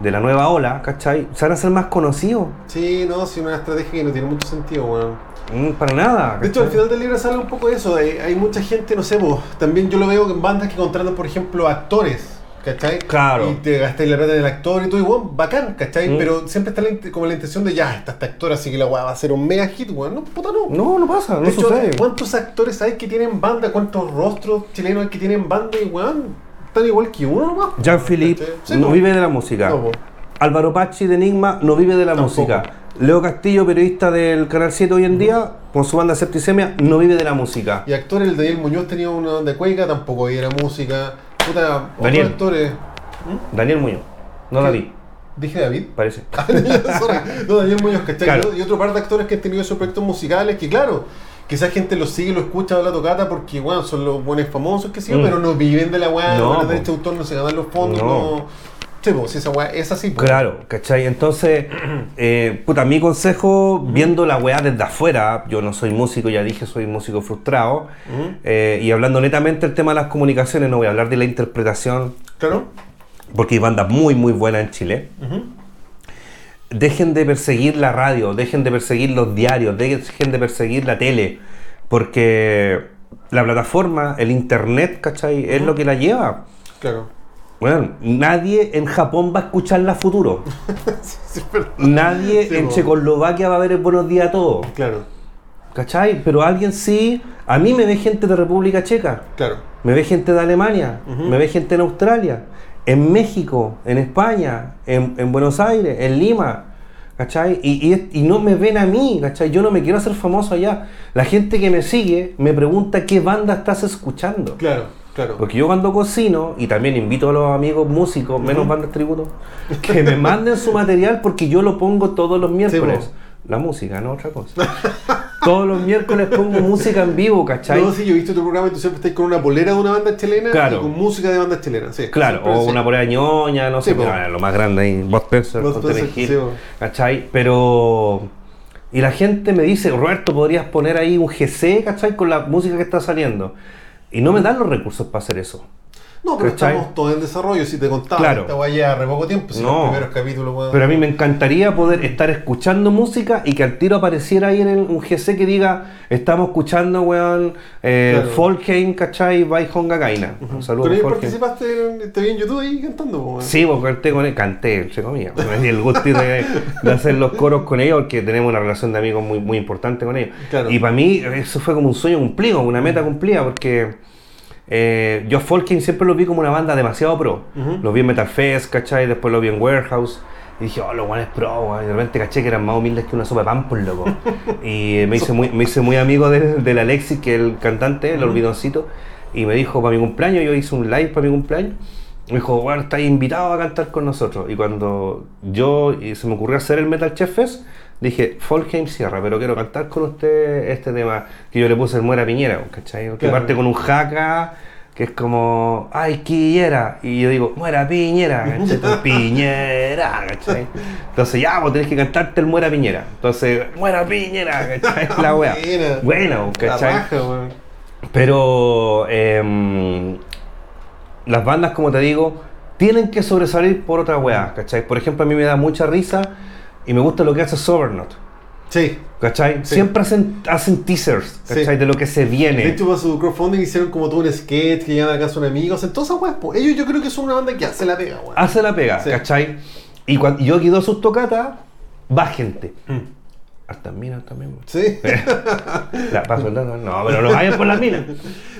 de la nueva ola, ¿cachai? Se van a ser más conocidos. Sí, no, sí, una estrategia que no tiene mucho sentido, weón. Mm, para nada. De hecho, al final del libro sale un poco de eso. Hay, hay mucha gente, no sé, vos, también yo lo veo en bandas que contratan, por ejemplo, actores. ¿Cachai? Claro. Y te gastáis la plata en el actor y todo, y bueno, bacán, ¿cachai? Mm. Pero siempre está la como la intención de ya, está este actor, así que la weá va a ser un mega hit, weón. No, puta, no. No, no pasa, no de hecho, sucede. ¿cuántos actores hay que tienen banda? ¿Cuántos rostros chilenos hay que tienen banda? Y weón, están igual que uno nomás. Jean-Philippe no vive de la música. No. Álvaro Pachi de Enigma no vive de la Tampoco. música. Leo Castillo, periodista del Canal 7 hoy en día, con su banda Septicemia, no vive de la música. Y actores, el Daniel Muñoz tenía una de cueca, tampoco era música. Puta, Daniel. actores. Daniel Muñoz, no David, Dije David. parece. Sorry. no, Daniel Muñoz, ¿cachai? Claro. Y otro par de actores que han tenido esos proyectos musicales que, claro, quizás gente los sigue, lo escucha, la tocata porque, bueno, son los buenos famosos que sí, Mm. pero no viven de la weá, No, no, de este autor, no se ganan los fondos, No. no. Sí, pues, si esa weá es así, po. Claro, ¿cachai? Entonces, eh, puta, mi consejo, viendo la weá desde afuera, yo no soy músico, ya dije, soy músico frustrado, Ujú. eh, y hablando netamente del tema de las comunicaciones, no voy a hablar de la interpretación, Claro. porque hay bandas muy, muy buenas en Chile. Dejen de perseguir la radio, dejen de perseguir los diarios, dejen de perseguir la tele, porque la plataforma, el internet, ¿cachai? Es lo que la lleva. Claro. Bueno, nadie en Japón va a escuchar la futuro. Sí, sí. Nadie Sí, en. Checoslovaquia va a ver el buenos días a todos. Claro, ¿Cachai? Pero alguien sí. A mí me ve gente de República Checa. claro. Me ve gente de Alemania, me ve gente en Australia, en México, en España, en, en Buenos Aires, en Lima, ¿cachai? Y, y no me ven a mí, ¿cachai? Yo no me quiero hacer famoso allá. La gente que me sigue me pregunta qué banda estás escuchando. Claro, claro. Porque yo cuando cocino, y también invito a los amigos músicos, menos bandas tributo, que me manden su material porque yo lo pongo todos los miércoles. la música, no otra cosa. Todos los miércoles pongo música en vivo, ¿cachai? No, sí, yo he visto tu programa y tú siempre estás con una polera de una banda chilena Claro. y con música de banda chilena, sí. Claro, o sí. una polera ñoña, no Sí, sé, po. lo más grande ahí, Bob Spencer, con Spencer, Hill, sí. ¿cachai? Pero... Y la gente me dice, Roberto, podrías poner ahí un GC, ¿cachai? Con la música que está saliendo. Y no me dan los recursos para hacer eso. No, pero ¿Cachai? estamos todos en desarrollo, si te contaba, Claro. esta guay ya re poco tiempo, si No. los primeros capítulos, weón. Pero a mí me encantaría poder estar escuchando música y que al tiro apareciera ahí en el- un GC que diga, estamos escuchando, weón, eh, Claro. Folkheim, ¿cachai? By Hongagaina. Un saludo Con a ellos Folkheim. participaste, en- te vi en YouTube ahí cantando, weón. Sí, porque canté con él, canté, entre comillas. Me el gusto de, de hacer los coros con ellos porque tenemos una relación de amigos muy, muy importante con ellos. Claro. Y para mí eso fue como un sueño cumplido, una meta cumplida, porque eh, yo Folkheim siempre los vi como una banda demasiado pro. Ujú. Los vi en Metal Fest, ¿cachai? Después los vi en Warehouse. Y dije, oh, los guanes pro. Y de repente caché que eran más humildes que una sopa de pan, por loco. y me hice muy, me hice muy amigo del, del Alexis, que es el cantante, el olvidoncito. Y me dijo para mi cumpleaños, yo hice un live para mi cumpleaños. Me dijo, bueno, estás invitado a cantar con nosotros. Y cuando yo y se me ocurrió hacer el Metal Chef Fest, dije, Folkheim cierra, pero quiero cantar con usted este tema que yo le puse el Muera Piñera, ¿cachai? Que Claro. parte con un jaca, que es como, ay, Quillera. Y yo digo, Muera Piñera, ¿cachai? Piñera, ¿cachai? Entonces, ya, vos tenés que cantarte el Muera Piñera. Entonces, Muera Piñera, ¿cachai? La wea. Bueno, La ¿cachai? Pero em, las bandas, como te digo, tienen que sobresalir por otra weá, ¿cachai? Por ejemplo, a mí me da mucha risa y me gusta lo que hace Soberknot, Sí. ¿cachai? Sí. Siempre hacen, hacen teasers, ¿cachai? Sí. De lo que se viene. De hecho, para su crowdfunding hicieron como todo un sketch que llaman a casa un amigo. Hacen todas esas weas, po. Ellos yo creo que son una banda que hace la pega, weón. Hace la pega, Sí. ¿cachai? Y cuando yo quedo sus tocatas, va gente. Mm. Hasta minas también. Sí. La paso el dato, No, pero no vayan por las minas.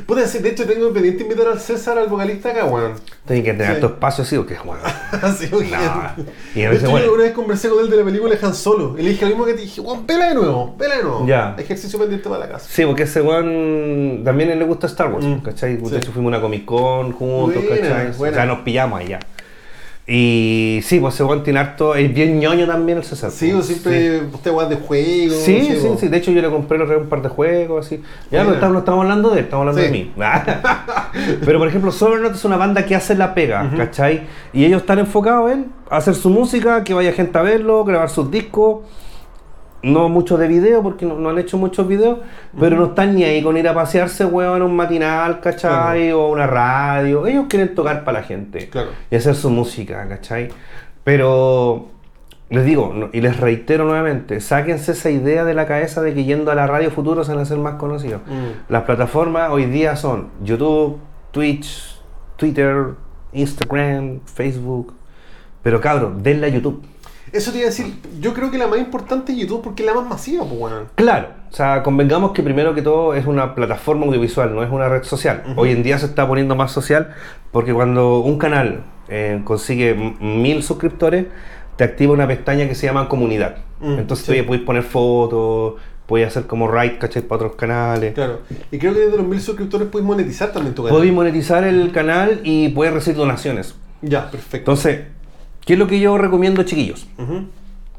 Puta, sí, de hecho tengo pendiente invitar al César, al vocalista acá, weón. Tienen que tener Sí. tu espacio así, porque, weón. Así, weón. No. Y a veces, bueno. yo una vez conversé con él de la película Han Solo. Y le dije lo mismo que te dije, weón, vela de nuevo, vela de nuevo. Ya. Ejercicio pendiente para la casa. Sí, porque ese weón también le gusta Star Wars, Mm, ¿cachai? De sí. hecho fuimos a una Comic Con juntos, Buena, ¿cachai? buena. O sea, nos pillamos allá. Y sí, pues ese weón tiene harto, es bien ñoño también el César. Sí, pues. o siempre usted weón de juego. Sí, sí, sí, po. De hecho, yo le compré los un par de juegos, así. Ya, pero estamos- no estamos hablando de él, estamos hablando Sí. de mí. pero, por ejemplo, Soberknot es una banda que hace la pega, ¿cachai? Y ellos están enfocados en hacer su música, que vaya gente a verlo, grabar sus discos. No mucho de video, porque no, no han hecho muchos videos, pero no están ni ahí con ir a pasearse, weón, a un matinal, ¿cachai? O una radio. Ellos quieren tocar para la gente Claro. y hacer su música, ¿cachai? Pero les digo, no- y les reitero nuevamente, sáquense esa idea de la cabeza de que yendo a la radio futuro se van a hacer más conocidos. Mm. Las plataformas hoy día son YouTube, Twitch, Twitter, Instagram, Facebook. Pero cabrón, denle a YouTube. Eso te iba a decir, yo creo que la más importante es YouTube porque es la más masiva, pues, weón. Claro, o sea, convengamos que primero que todo es una plataforma audiovisual, no es una red social. Hoy en día se está poniendo más social porque cuando un canal eh, consigue mil suscriptores, te activa una pestaña que se llama comunidad. Mm, Entonces sí. ya puedes poner fotos, puedes hacer como raid, ¿cachai? Para otros canales. Claro. Y creo que desde los mil suscriptores puedes monetizar también tu canal. Podéis monetizar el canal y puedes recibir donaciones. Ya, perfecto. Entonces, ¿qué es lo que yo recomiendo, chiquillos?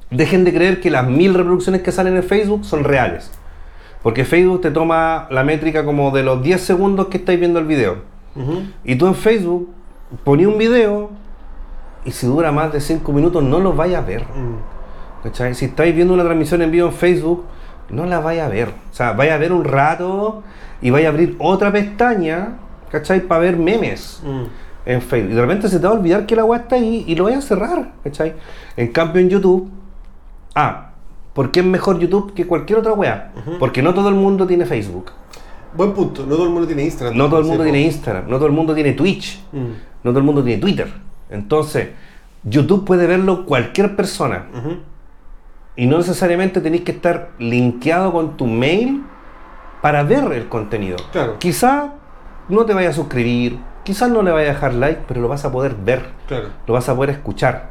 Dejen de creer que las mil reproducciones que salen en Facebook son reales. Porque Facebook te toma la métrica como de los 10 segundos que estáis viendo el video. Y tú en Facebook poní un video y si dura más de 5 minutos no lo vayas a ver. Mm. Si estáis viendo una transmisión en vivo en Facebook, no la vaya a ver. O sea, vaya a ver un rato y vaya a abrir otra pestaña, ¿cachai? Para ver memes Mm. En Facebook. Y de repente se te va a olvidar que la weá está ahí y lo voy a cerrar, ¿cachai? En cambio en YouTube, ah, ¿por qué es mejor YouTube que cualquier otra weá? Porque no todo el mundo tiene Facebook, Buen punto. No todo el mundo tiene Instagram. no todo el mundo tiene Instagram, no todo el mundo tiene Twitch, Mm. no todo el mundo tiene Twitter. Entonces, YouTube puede verlo cualquier persona y no necesariamente tenéis que estar linkeado con tu mail para ver el contenido. Claro. Quizá no te vaya a suscribir, quizás no le vaya a dejar like, pero lo vas a poder ver. Claro. lo vas a poder escuchar.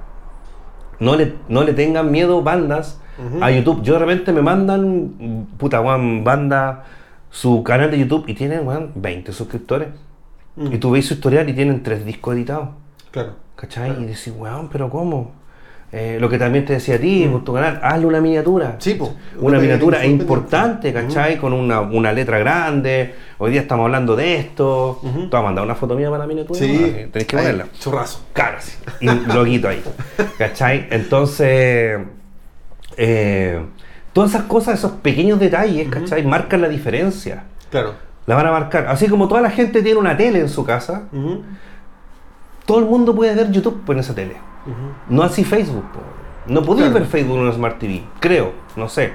No le, no le tengan miedo bandas a YouTube. Yo de repente me mandan, puta, weón, banda, su canal de YouTube y tienen, weón, 20 suscriptores. Y tú veis su historial y tienen tres discos editados. Claro. ¿Cachai? Claro. Y decís, weón, pero ¿cómo? Eh, lo que también te decía a ti, por tu canal, hazle una miniatura. Sí, po. Una miniatura miniatura importante, ¿cachai? Con una, una letra grande. Hoy día estamos hablando de esto. Ujú. ¿Tú vas a mandar una foto mía para la miniatura? Sí, Ah, Tenés que ponerla. Churrazo. Claro, sí. Y un loguito ahí. ¿Cachai? Entonces, eh, todas esas cosas, esos pequeños detalles, ¿cachai? Marcan la diferencia. Claro. La van a marcar. Así como toda la gente tiene una tele en su casa, todo el mundo puede ver YouTube en esa tele. No así Facebook. No Claro. ver Facebook en una Smart TV. Creo, no sé.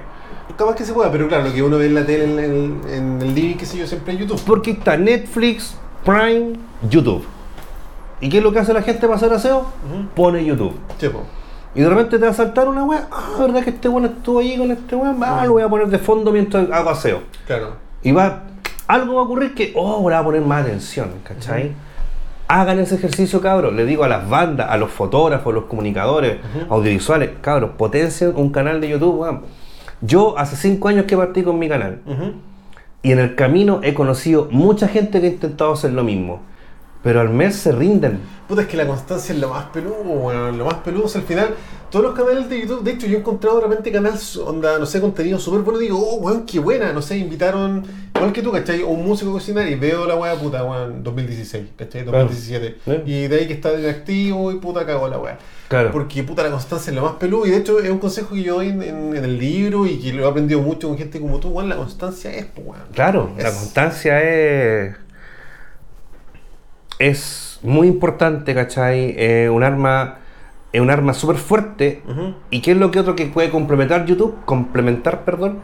Capaz que se pueda, pero claro, lo que uno ve en la tele, en el, en el living, qué sé yo, siempre es YouTube. Porque está Netflix, Prime, YouTube. ¿Y qué es lo que hace la gente para hacer aseo? Pone YouTube. Sí, po. Y de repente te va a saltar una weá. Ah, ¿verdad que este weón estuvo ahí con este weón? Ah, lo voy a poner de fondo mientras hago aseo. Claro. Y va. Algo va a ocurrir que, oh, le va a poner más atención, ¿cachai? Hagan ese ejercicio, cabros. Le digo a las bandas, a los fotógrafos, a los comunicadores, audiovisuales, cabros, potencien un canal de YouTube, weón. Yo hace cinco años que partí con mi canal. Ujú. Y en el camino he conocido mucha gente que ha intentado hacer lo mismo. Pero al mes se rinden. Puta, es que la constancia es lo más peludo, weón. Lo más peludo es al final. Todos los canales de YouTube, de hecho, yo he encontrado de repente canales, onda, no sé, contenido súper bueno. Digo, oh, weón, qué buena. No sé, invitaron, igual que tú, ¿cachai? Un músico a cocinar y veo la weá, puta, weón, 2016, ¿cachai? 2017. Claro. Y de ahí que está inactivo y puta, cagó la weá. Claro. Porque puta, la constancia es lo más peludo. Y de hecho, es un consejo que yo doy en, en- en el libro y que lo he aprendido mucho con gente como tú, weón. La constancia es, pues, weón. Claro, la constancia es. Es muy importante, ¿cachai? Es un arma. Es un arma súper fuerte. ¿Y qué es lo que otro que puede complementar YouTube? Complementar, perdón.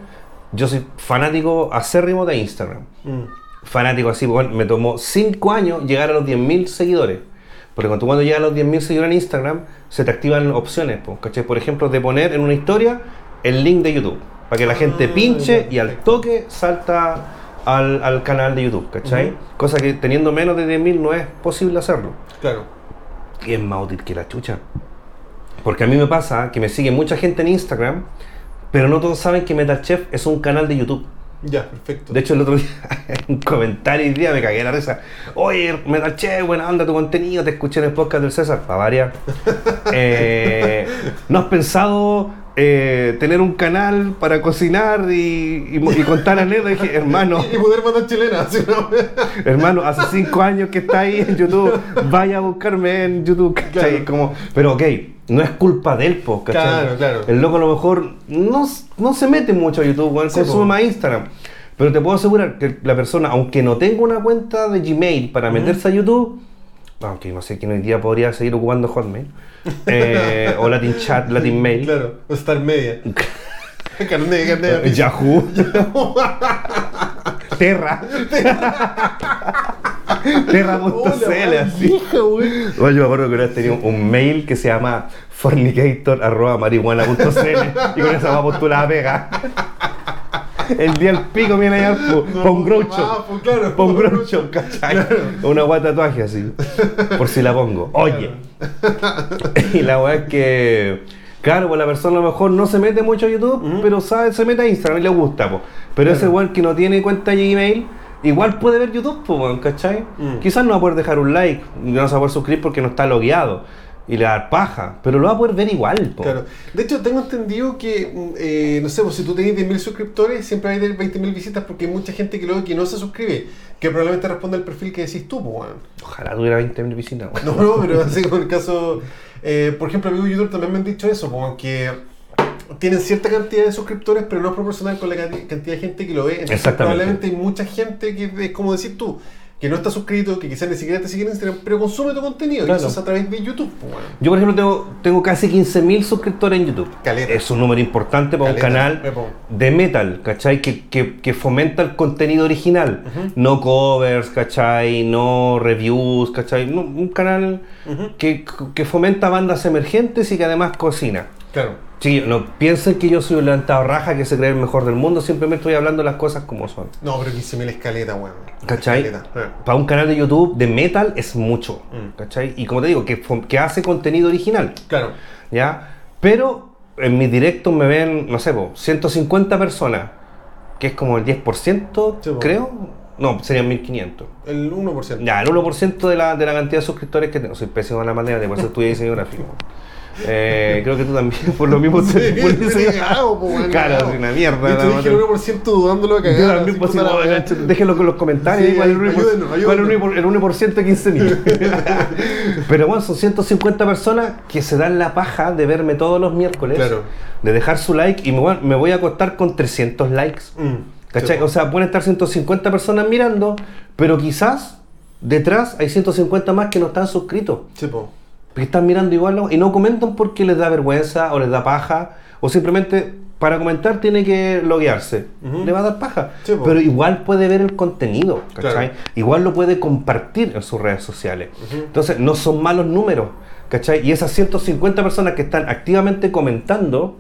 Yo soy fanático acérrimo de Instagram. Mm. Fanático así, bueno, me tomó 5 años llegar a los 10.000 seguidores. Porque cuando, cuando llegas a los 10.000 seguidores en Instagram, se te activan opciones, ¿cachai? Por ejemplo, de poner en una historia el link de YouTube. Para que la gente Ah, pinche y al toque salta al, al canal de YouTube, ¿cachai? Cosa que teniendo menos de 10.000 no es posible hacerlo. Claro. Y es más útil que la chucha. Porque a mí me pasa que me sigue mucha gente en Instagram, pero no todos saben que Metal Chef es un canal de YouTube. Ya, perfecto. De hecho, el otro día, en un comentario día me cagué la risa. Oye, Metal Chef, buena onda tu contenido, te escuché en el podcast del César, para variar. Eh, ¿No has pensado eh, tener un canal para cocinar y, y, y contar anécdotas? Dije, hermano, Y poder mandar chilena, así una wea. hermano, hace cinco años que está ahí en YouTube, vaya a buscarme en YouTube, ¿cachai? Claro. Como, pero ok, no es culpa del po, ¿cachai? Claro, claro. El loco a lo mejor no, no se mete mucho a YouTube, Sí, consume más Instagram. Pero te puedo asegurar que la persona, aunque no tenga una cuenta de Gmail para meterse a YouTube, aunque no sé quién hoy día podría seguir ocupando Hotmail, eh, o Latin Chat, Latin Mail, Claro, o Star Media. carne, carne. Yahoo, Terra, Terra.cl, así. Oye, yo me acuerdo que una vez tenía un mail que se llama fornicator.marihuana.cl y con esa va postulada pega. El día al pico viene a hallar pa' un groucho. Ah, pues claro. Pa' un groucho, ¿cachai? Una de tatuaje así. Por si la pongo. Oye. Y la weá es que. Claro, pues la persona a lo mejor no se mete mucho a YouTube, pero sabe, se mete a Instagram y le gusta, pues. Pero ese weón que no tiene cuenta de Gmail, igual puede ver YouTube, pues, ¿cachai? Mm. Quizás no va a poder dejar un like, no se va a poder suscribir porque no está logueado y le va a dar paja, pero lo va a poder ver igual, po. Claro. De hecho, tengo entendido que, mm, eh, no sé, pues si tú tenés 10.000 suscriptores, siempre hay 20.000 visitas porque hay mucha gente que luego que no se suscribe, que probablemente responde al perfil que decís tú, pues. Ojalá tuviera 20.000 visitas, weón. No, no, pero así como el caso, eh, por ejemplo, amigos YouTube también me han dicho eso, como que tienen cierta cantidad de suscriptores, pero no es proporcional con la canti- cantidad de gente que lo ve. Entonces, Exactamente. Probablemente hay mucha gente que es como decir tú, que no está suscrito, que quizás ni siquiera te sigue en Instagram, pero consume tu contenido, Claro. y eso es a través de YouTube, pues. Yo, por ejemplo, tengo, tengo casi 15.000 suscriptores en YouTube. Caleta. Es un número importante para Caleta, un canal Pepo. de metal, ¿cachai? Que, que, que fomenta el contenido original. No covers, ¿cachai? No reviews, ¿cachai? No, un canal que, que fomenta bandas emergentes y que además cocina. Claro. Sí, no piensen que yo soy un levantado raja que se cree el mejor del mundo, simplemente estoy hablando las cosas como son. No, pero 15.000 escaleta, weón. ¿Cachai? Escaleta. Para un canal de YouTube de metal es mucho, Mm. ¿cachai? Y como te digo, que, que hace contenido original. Claro. ¿ya? Pero en mis directos me ven, no sé, po, 150 personas, que es como el 10%, Sí, creo. No, serían 1500. El 1%. Ya, el 1% de la, de la cantidad de suscriptores que tengo. Soy pésimo en la materia, por eso estudié diseño gráfico. Eh, creo que tú también, por lo mismo, Sí, te- cagado, po, cagado. es una mierda. Y te la dije el otra. 1% dudándolo a cagar. Yo también, pues, weá. déjenlo con los comentarios. Sí, el 1%, ayúdenos, cuál es el ayúdenos. 1%, el 1% de 15 mil. Pero bueno, son 150 personas que se dan la paja de verme todos los miércoles, Claro. de dejar su like y me, voy- me voy a acostar con 300 likes. Mm, ¿Cachai? O sea, pueden estar 150 personas mirando, pero quizás detrás hay 150 más que no están suscritos. Sí, po. Porque están mirando igual y no comentan porque les da vergüenza o les da paja o simplemente para comentar tiene que loguearse. Le va a dar paja. Sí. Pero igual puede ver el contenido, ¿cachai? Claro. Igual lo puede compartir en sus redes sociales. Entonces, no son malos números, ¿cachai? Y esas 150 personas que están activamente comentando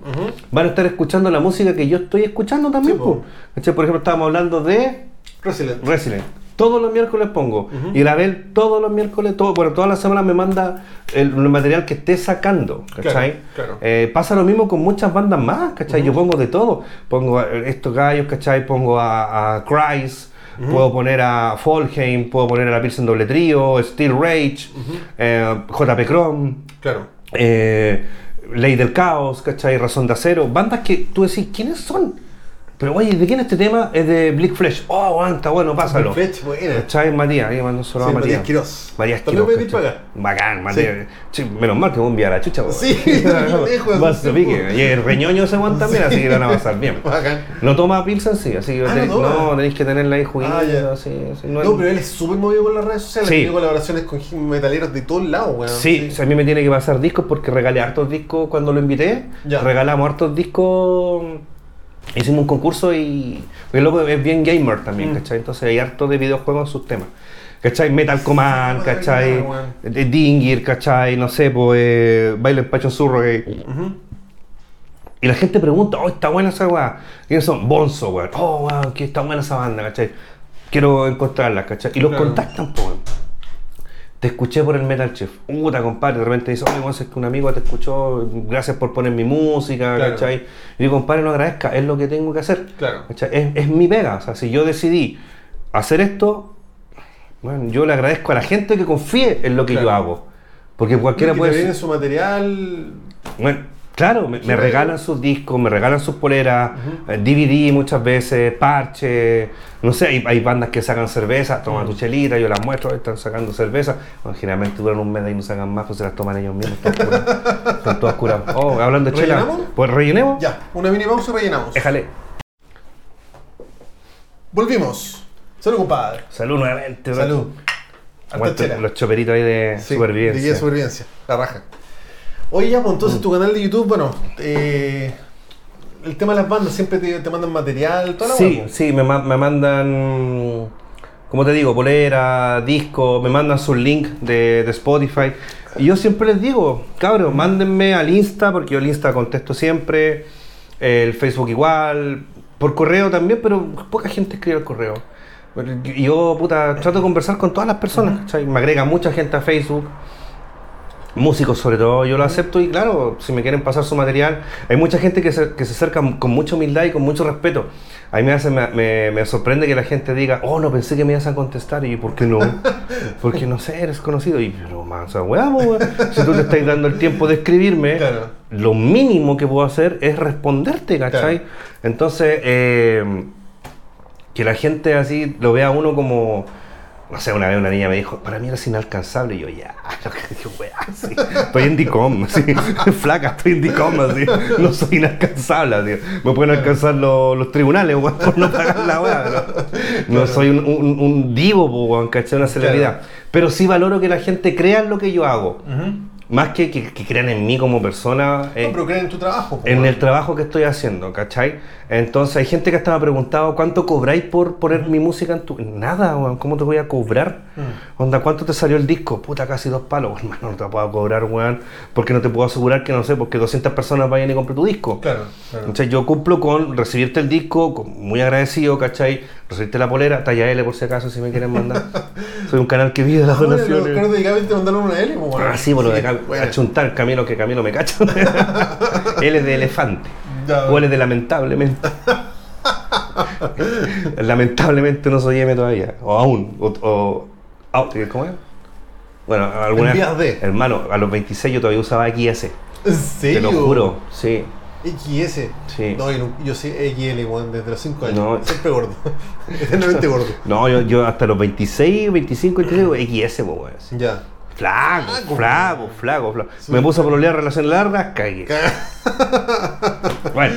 van a estar escuchando la música que yo estoy escuchando también. Sí. ¿Cachai? Por ejemplo, estábamos hablando de Resilient. Resident. Todos los miércoles pongo. Ujú. Y la Bel todos los miércoles, todo, bueno, todas las semanas me manda el, el material que esté sacando. ¿Cachai? Claro, claro. Eh, pasa lo mismo con muchas bandas más, ¿cachai? Yo pongo de todo. Pongo a estos gallos, ¿cachai? Pongo a, a Christ. Puedo poner a Folheim, puedo poner a la Pilsen Doble Trío, Steel Rage, eh, JP Chrome, Claro. eh, Ley del Caos, ¿cachai? Razón de Acero, bandas que tú decís, ¿quiénes son? Pero oye, ¿de quién es este tema? Es de Blick Flesh. Oh, aguanta, bueno, pásalo. Fletch, buena. ¿Cachai? Matías, ahí mando solo Sí, a Matías. Matías Quirós. Matías También Quirós, pedí ¿cachai? paga. Bacán, Matías. Sí, menos mal que me enviar a la chucha, weón. Sí, Vas a pique. Y el reñoño ese weón también, así que lo van a pasar bien. Bacán. No toma Pilsen, sí, así que Ah, tenéis- ¿no tenéis que tenerla ahí juguito, Ah, ya. así, así, No, pero él es súper movido con las redes sociales. Sí. Tiene colaboraciones con metaleros de todos lados, weón. Sí, a mí me tiene que pasar discos porque regalé hartos discos cuando lo invité. Ya. Regalamos hartos discos. Hicimos un concurso y. Porque el loco es bien gamer también, Mm. ¿cachai? Entonces hay harto de videojuegos en sus temas. ¿Cachai? Metal Command, ¿cachai? De Dingir, ¿cachai? No sé, pues. Eh, Baile en Surrogate. Ujú. Y la gente pregunta, oh, está buena esa weá. ¿Quiénes son? Bonzo, weón. Oh, weón, que está buena esa banda, ¿cachai? Quiero encontrarla, ¿cachai? Y los Claro. contactan, pues. Te escuché por el Metal Chef. Puta, compadre. De repente dice, oye, es que un amigo te escuchó. Gracias por poner mi música, Claro. ¿cachai? Y digo, compadre, no agradezca. Es lo que tengo que hacer. Claro. Es, es mi pega. O sea, si yo decidí hacer esto, bueno, yo le agradezco a la gente que confíe en lo que yo hago. Porque cualquiera que puede te su material. bueno, claro, me, regalan sus discos, me regalan sus poleras, Ujú. eh, DVD muchas veces, parche, no sé, hay, hay bandas que sacan cerveza, toma tu chelita, yo las muestro, están sacando cerveza, bueno, generalmente duran un mes y no sacan más, pues se las toman ellos mismos, todas curadas. están todas curadas. Oh, hablando de chela, pues rellenemos, Ya, una mini pausa y rellenamos. déjale. Volvimos. Salud, compadre. Salud nuevamente. Salud. Los choperitos ahí de Sí, supervivencia. De supervivencia. La raja. Oye, ya, pues entonces tu canal de YouTube, bueno, eh, el tema de las bandas, siempre te, te mandan material, toda la Sí, pues. sí, me, ma- me mandan, como te digo, polera, disco, me mandan sus links de, de Spotify. Y yo siempre les digo, cabros, mándenme al Insta, porque yo al Insta contesto siempre, el Facebook igual, por correo también, pero poca gente escribe al correo. Yo, puta, trato de conversar con todas las personas, ¿cachai? Me agrega mucha gente a Facebook músicos sobre todo, yo lo acepto y claro, si me quieren pasar su material, hay mucha gente que se, que se acerca con mucha humildad y con mucho respeto. A mí me, hace, me, me- me sorprende que la gente diga, oh, no pensé que me ibas a contestar y yo, ¿por qué no? Porque no sé, eres conocido. Y pero más, weá, si tú te estás dando el tiempo de escribirme, Claro. lo mínimo que puedo hacer es responderte, ¿cachai? Claro. Entonces, eh, que la gente así lo vea a uno como, no sé, una vez una niña me dijo, para mí eres inalcanzable, y yo, ya, lo que digo, weá, sí, estoy en DICOM, así, flaca, estoy en DICOM, así, no soy inalcanzable, así, me pueden alcanzar los, los tribunales, weón, por no pagar la weá, pero no soy un, un, un divo, weón, ¿cachai? Una celebridad, pero sí valoro que la gente crea en lo que yo hago. Más que, que, que crean en mí como persona, eh, No, pero creen en tu trabajo. en el trabajo que estoy haciendo, ¿cachai? Entonces hay gente que hasta me ha preguntado cuánto cobráis por poner mi música en tu... Nada, weón, ¿cómo te voy a cobrar? Mm. Onda, ¿cuánto te salió el disco? Puta, casi dos palos, hermano, no te puedo cobrar, weón, porque no te puedo asegurar que, no sé, porque 200 personas vayan y compren tu disco. Claro, claro. ¿Cachai? Yo cumplo con recibirte el disco, con- muy agradecido, ¿cachai? Recibirte la polera, talla L por si acaso, si me quieren mandar. Soy un canal que vive las donaciones. caros de Gaby te mandaron una L, weón. Ah, sí, por lo de Cam- bueno. achuntar, Camilo, que Camilo me cacha. Él es de elefante. Ya, O él es de lamentablemente. lamentablemente no soy M todavía. O aún. O, o- ¿Cómo es? Bueno, alguna de. Hermano, a los 26 yo todavía usaba XS. ¿En Te lo juro, sí. XS. Sí. No, yo, soy XL, desde los 5 años. No. Siempre gordo. Eternamente gordo. No, yo, yo hasta los 26, 25, 26, XS, pues, sí. Ya. Flaco, Flaco, flaco, flaco, flaco. Sí. Me puse a pololear relaciones largas, cagué. Bueno,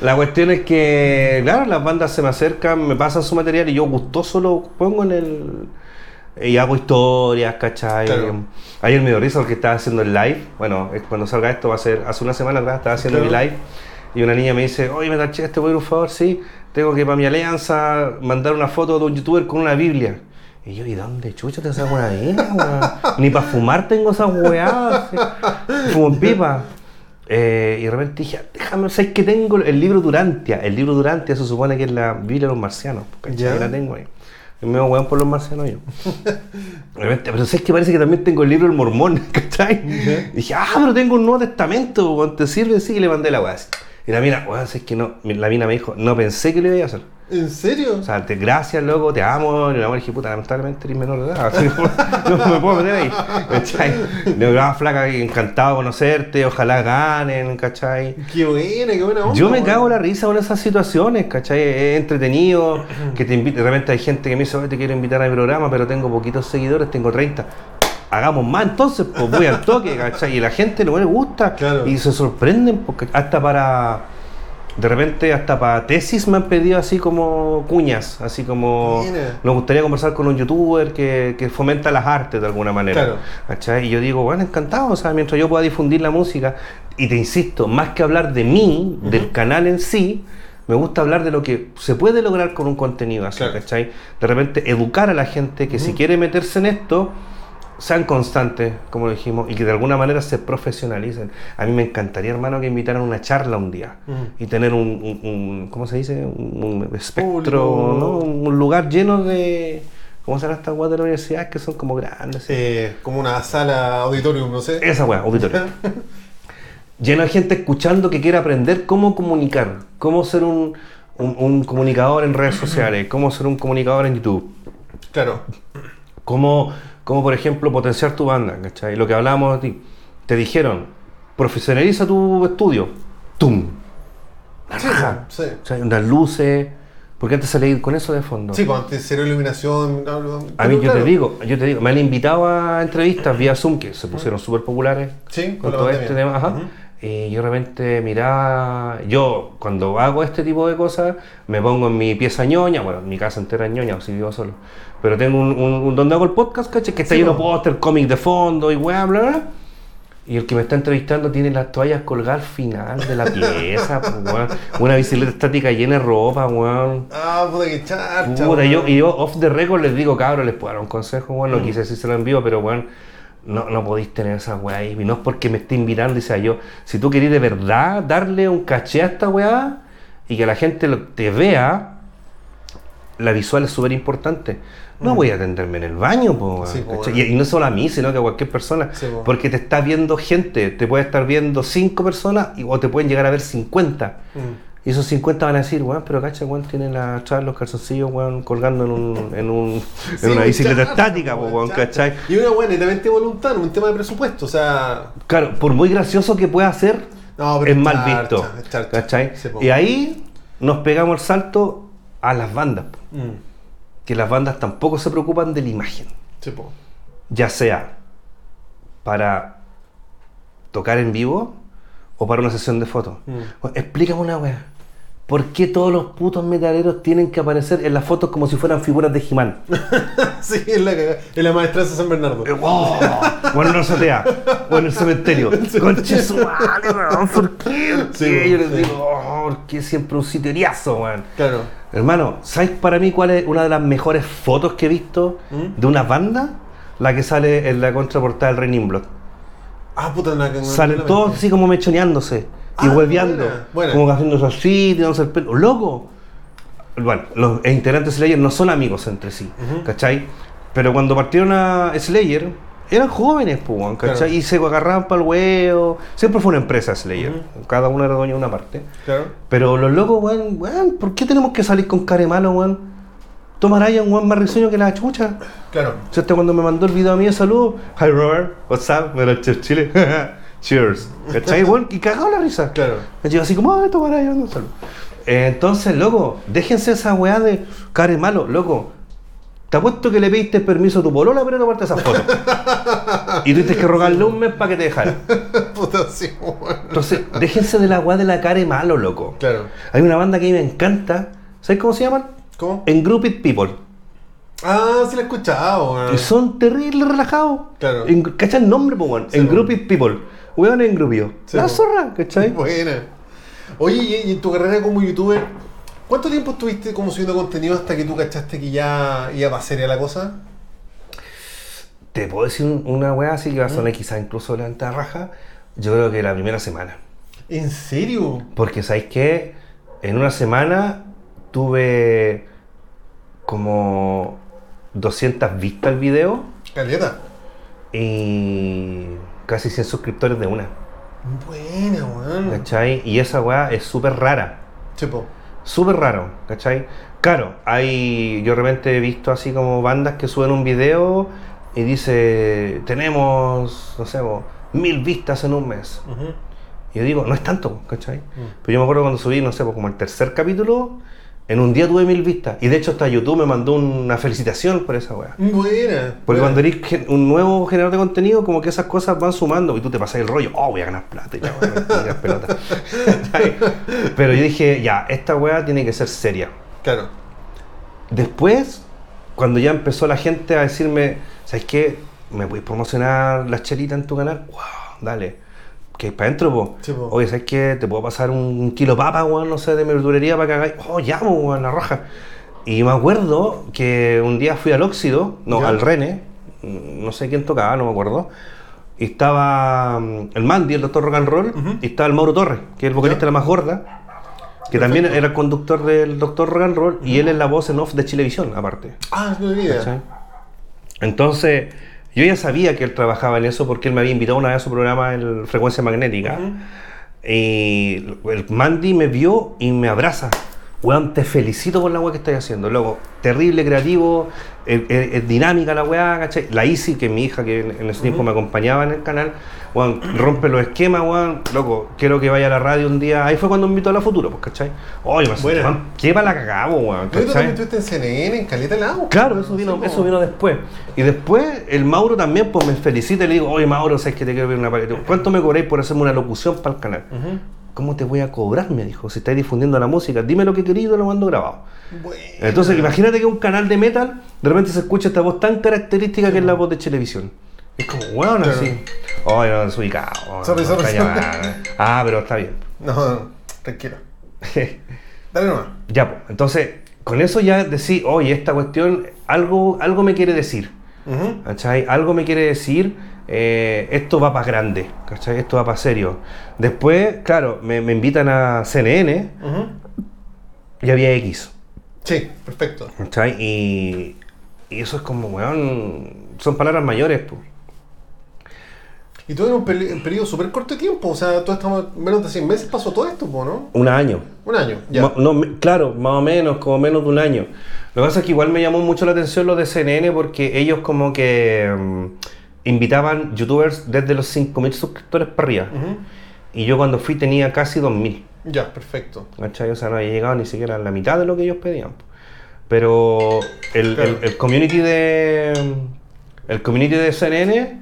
la cuestión es que, claro, las bandas se me acercan, me pasan su material y yo gustoso lo pongo en el. Y hago historias, ¿cachai? Claro. Ayer me dio risa porque estaba haciendo el live. Bueno, cuando salga esto va a ser. Hace una semana atrás estaba haciendo Claro. mi live y una niña me dice: Oye, me taché, ¿te voy a ir un favor? Sí, tengo que para mi alianza mandar una foto de un youtuber con una Biblia. Y yo, ¿y dónde chucha te esa weón? Ni para fumar tengo esas weá. Fumo en pipa. Eh, y de repente dije, déjame, ¿sabes que tengo el libro Durantia? El libro Durantia se supone que es la Biblia de los marcianos. ¿cachai? Ya. Y la tengo ahí. Y me voy por los marcianos yo. De repente, pero sabes que parece que también tengo el libro del mormón, ¿cachai? Y dije, ah, pero tengo un Nuevo Testamento, weón, ¿te sirve? Sí, y le mandé la weá. Y la mina, weón, es que no, la mina me dijo, no pensé que lo iba a hacer. ¿En serio? O sea, te, gracias, loco, te amo. Y la mujer dije, puta, lamentablemente eres menor de edad. así, no, no me puedo meter ahí. ¿Cachai? Le digo, flaca, encantado de conocerte, ojalá ganen, ¿cachai? qué buena, qué buena onda. Yo me cago la risa con esas situaciones, ¿cachai? Es entretenido, que te invite, de repente hay gente que me dice, "Oye, te quiero invitar a mi programa, pero tengo poquitos seguidores, tengo 30. Hagamos más entonces, pues voy al toque, ¿cachai? Y la gente no le gusta Claro. y se sorprenden, porque hasta para, de repente hasta para tesis me han pedido así como cuñas, así como, Mira. nos gustaría conversar con un youtuber que, que fomenta las artes de alguna manera. Claro. Y yo digo, bueno, encantado, o sea, mientras yo pueda difundir la música, y te insisto, más que hablar de mí, del canal en sí, me gusta hablar de lo que se puede lograr con un contenido así, Claro. ¿cachai? De repente educar a la gente que si quiere meterse en esto, sean constantes, como lo dijimos, y que de alguna manera se profesionalicen. A mí me encantaría, hermano, que invitaran una charla un día y tener un, un- un- ¿cómo se dice? Un, un espectro. ¿no? Un lugar lleno de... ¿Cómo serán estas guas de la universidad que son como grandes? Eh, como una sala auditorium, no sé. Esa weá, auditorio. Lleno de gente escuchando que quiere aprender cómo comunicar, cómo ser un, un- un comunicador en redes sociales, cómo ser un comunicador en YouTube, Claro. cómo, cómo por ejemplo potenciar tu banda, ¿cachai? Lo que hablábamos de ti. Te dijeron, profesionaliza tu estudio. ¡Tum! La Sí, sí. ¿Cachai? Unas luces. Porque antes salía ir con eso de fondo. Sí, pues antes cero iluminación. no, no, A mí yo claro. te digo, yo te digo, me han invitado a entrevistas vía Zoom que se pusieron súper populares Sí, con con todo este tema. Ajá. Y yo de repente miraba, yo cuando hago este tipo de cosas me pongo en mi pieza ñoña, bueno, mi casa entera es ñoña, o si vivo solo, pero tengo un, un- un- donde hago el podcast, ¿cachai? Que está Sí, lleno de póster, cómic de fondo y weá, bla, bla. Y el que me está entrevistando tiene las toallas colgadas al final de la pieza, po, weón. Una bicicleta estática llena de ropa, weón. Ah, puta que charcha. Puta, weón. yo, y yo off the record les digo, cabros, les puedo dar un consejo, bueno, no quise decírselo en vivo, pero bueno, no, no podéis tener esa weá ahí. Y no es porque me esté invitando y sea yo. Si tú querés de verdad darle un caché a esta weá y que la gente lo- te vea, la visual es súper importante. No voy a atenderme en el baño, po, y, y no solo a mí, sino que a cualquier persona. Sí, po. porque te está viendo gente, te puede estar viendo cinco personas y, o te pueden llegar a ver 50. Mm. Y esos 50 van a decir, weón, pero cacha, weón, tiene la atrás los calzoncillos, weón, colgando en, un, en, un, Sí, en una bicicleta estática, weón. ¿cachai? Y una buena, netamente voluntaria, un tema de presupuesto, o sea. Claro, por muy gracioso que pueda ser, No, es mal visto. ¿cachai? Y ahí nos pegamos el salto a las bandas, Mm. que las bandas tampoco se preocupan de la imagen, Sí, ya sea para tocar en vivo o para una sesión de fotos. Mm. Explícame una weá. ¿Por qué todos los putos metaleros tienen que aparecer en las fotos como si fueran figuras de He-Man? sí, es la. Es la maestranza de San Bernardo. Eh, wow. Bueno, no sotea. O en el cementerio. Conche su. ¿Por qué? ¿Por Sí, qué? Yo les sí. digo, oh, ¿por qué siempre un sitio eriazo, weón? Claro. Hermano, ¿sabes para mí cuál es una de las mejores fotos que he visto ¿Mm? de una banda? La que sale en la contraportada del Rey Nimblot. Ah, puta, una una- Salen todos así como mechoneándose y Ah, hueveando. buena, buena. Como haciéndose así, tirándose el pelo. ¡Loco! Bueno, los integrantes de Slayer no son amigos entre sí, Ujú. ¿cachai? Pero cuando partieron a Slayer, eran jóvenes, pues, ¿cachai? Claro. Y se agarraban para el huevo. Siempre fue una empresa Slayer. Cada uno era dueño de una parte. Claro. Pero los locos, weón, weón, ¿por qué tenemos que salir con care malo, weón? Toma Ryan, un weón más risueño que la chucha. Claro. O sea, este cuando me mandó el video a mí de saludo, hi Robert, what's up, me lo Chile. Cheers. ¿Cachai? Bueno, y cagado la risa. Claro. Yo así como, ah, esto para llevando salud. Eh, entonces, loco, déjense esa weá de care malo, loco. Te apuesto que le pediste permiso a tu polola para tomarte esa foto. y tuviste que rogarle un mes para que te dejara. Puta, sí, bueno. Entonces, déjense de la weá de la care malo, loco. Claro. Hay una banda que a mí me encanta. ¿Sabes cómo se llaman? ¿Cómo? Engrupped People. Ah, sí la he escuchado, weón. Y son terribles relajados. Claro. En- ¿Cachai el nombre, weón? Sí, Engrupped People. Weón engrupido. Sí, la zorra, ¿cachai? Buena. Oye, y en tu carrera como youtuber, ¿cuánto tiempo estuviste como subiendo contenido hasta que tú cachaste que ya iba a seria la cosa? Te puedo decir un- una weá así que va a sonar quizás incluso levanta raja. Yo creo que la primera semana. ¿En serio? Porque, ¿sabéis qué? En una semana tuve como 200 vistas al video Caleta. y casi 100 suscriptores de una. Buena, weón. ¿Cachai? Y esa weá es súper rara. Chepo. Súper raro, ¿cachai? Claro, hay. Yo de repente he visto así como bandas que suben un video y dice: Tenemos, no sé, mil vistas en un mes. Y yo digo: No es tanto, ¿cachai? Pero yo me acuerdo cuando subí, no sé, como el tercer capítulo, en un día tuve mil vistas. Y de hecho, hasta YouTube me mandó una felicitación por esa weá. Buena. Porque buena. cuando eres un nuevo generador de contenido, como que esas cosas van sumando y tú te pasas el rollo, oh, voy a ganar plata y la weá, pelota. Pero yo dije, ya, esta weá tiene que ser seria. Claro. Después, cuando ya empezó la gente a decirme, ¿sabes qué? ¿Me puedes promocionar las chelitas en tu canal? ¡Wow! Dale. Que para adentro, po. Sí, po. Oye, ¿sabes qué? Te puedo pasar un kilo de papa, weón, no sé, de mi verdulería para que hagáis. Oh, ya, weón, la roja. Y me acuerdo que un día fui al óxido, no, Ya. al Rene, mm, no sé quién tocaba, no me acuerdo. Y estaba mm, el Mandy, el doctor Rock and Roll, Ujú. y estaba el Mauro Torres, que es el vocalista Ya. de la más gorda, que también era el conductor del doctor Rock and Roll, y él es la voz en off de Chilevisión, aparte. Ah, no idea. ¿cachai? Entonces, yo ya sabía que él trabajaba en eso porque él me había invitado una vez a su programa en Frecuencia Magnética. Y el Mandy me vio y me abraza. Weón, te felicito por la weá que estás haciendo, loco. Terrible, creativo, es, es- es dinámica la weá, ¿cachai? La Isi, que es mi hija que en, en ese tiempo me acompañaba en el canal, weón, rompe los esquemas, weón, loco, quiero que vaya a la radio un día. Ahí fue cuando me invitó a la Futuro, pues, ¿cachai? Oye, me Buena. weón, qué para la cagada, weón, Pero tú también estuviste en CNN, en Caleta Lago. Claro, eso vino, Sí, eso vino después. Y después el Mauro también pues me felicita y le digo, oye Mauro, sabes que te quiero ver una pared. ¿Cuánto me cobréis por hacerme una locución para el canal? ¿Cómo te voy a cobrar? Me dijo, si estáis difundiendo la música, dime lo que querías y lo mando grabado. Entonces, imagínate que un canal de metal, de repente se escucha esta voz tan característica que es la voz de televisión. Es como, weón, Claro. así. Oye, no, desubicado. weón, Sorry, no, sorry. Ah, pero está bien. No, no, tranquilo. Dale nomás. ya, pues. Entonces, con eso ya decís, oye, esta cuestión, algo, algo me quiere decir. ¿Cachai? Algo me quiere decir, eh, esto va para grande, ¿cachai? Esto va para serio. Después, claro, me, me invitan a CNN y había X, Sí, perfecto. ¿cachai? Y, y eso es como, weón, son palabras mayores, pues. Y todo en un, un periodo súper corto de tiempo. O sea, todo estamos menos de 100 meses pasó todo esto, ¿no? Un año. Un año, ya. Ma- no, me- claro, más o menos, como menos de un año. Lo que pasa es que igual me llamó mucho la atención lo de CNN porque ellos como que mm, invitaban youtubers desde los 5.000 suscriptores para arriba. Ujú. Y yo cuando fui tenía casi 2.000. Ya, perfecto. ¿Cachai? O sea, no había llegado ni siquiera a la mitad de lo que ellos pedían. Pero el, Claro. el- el community de el community de CNN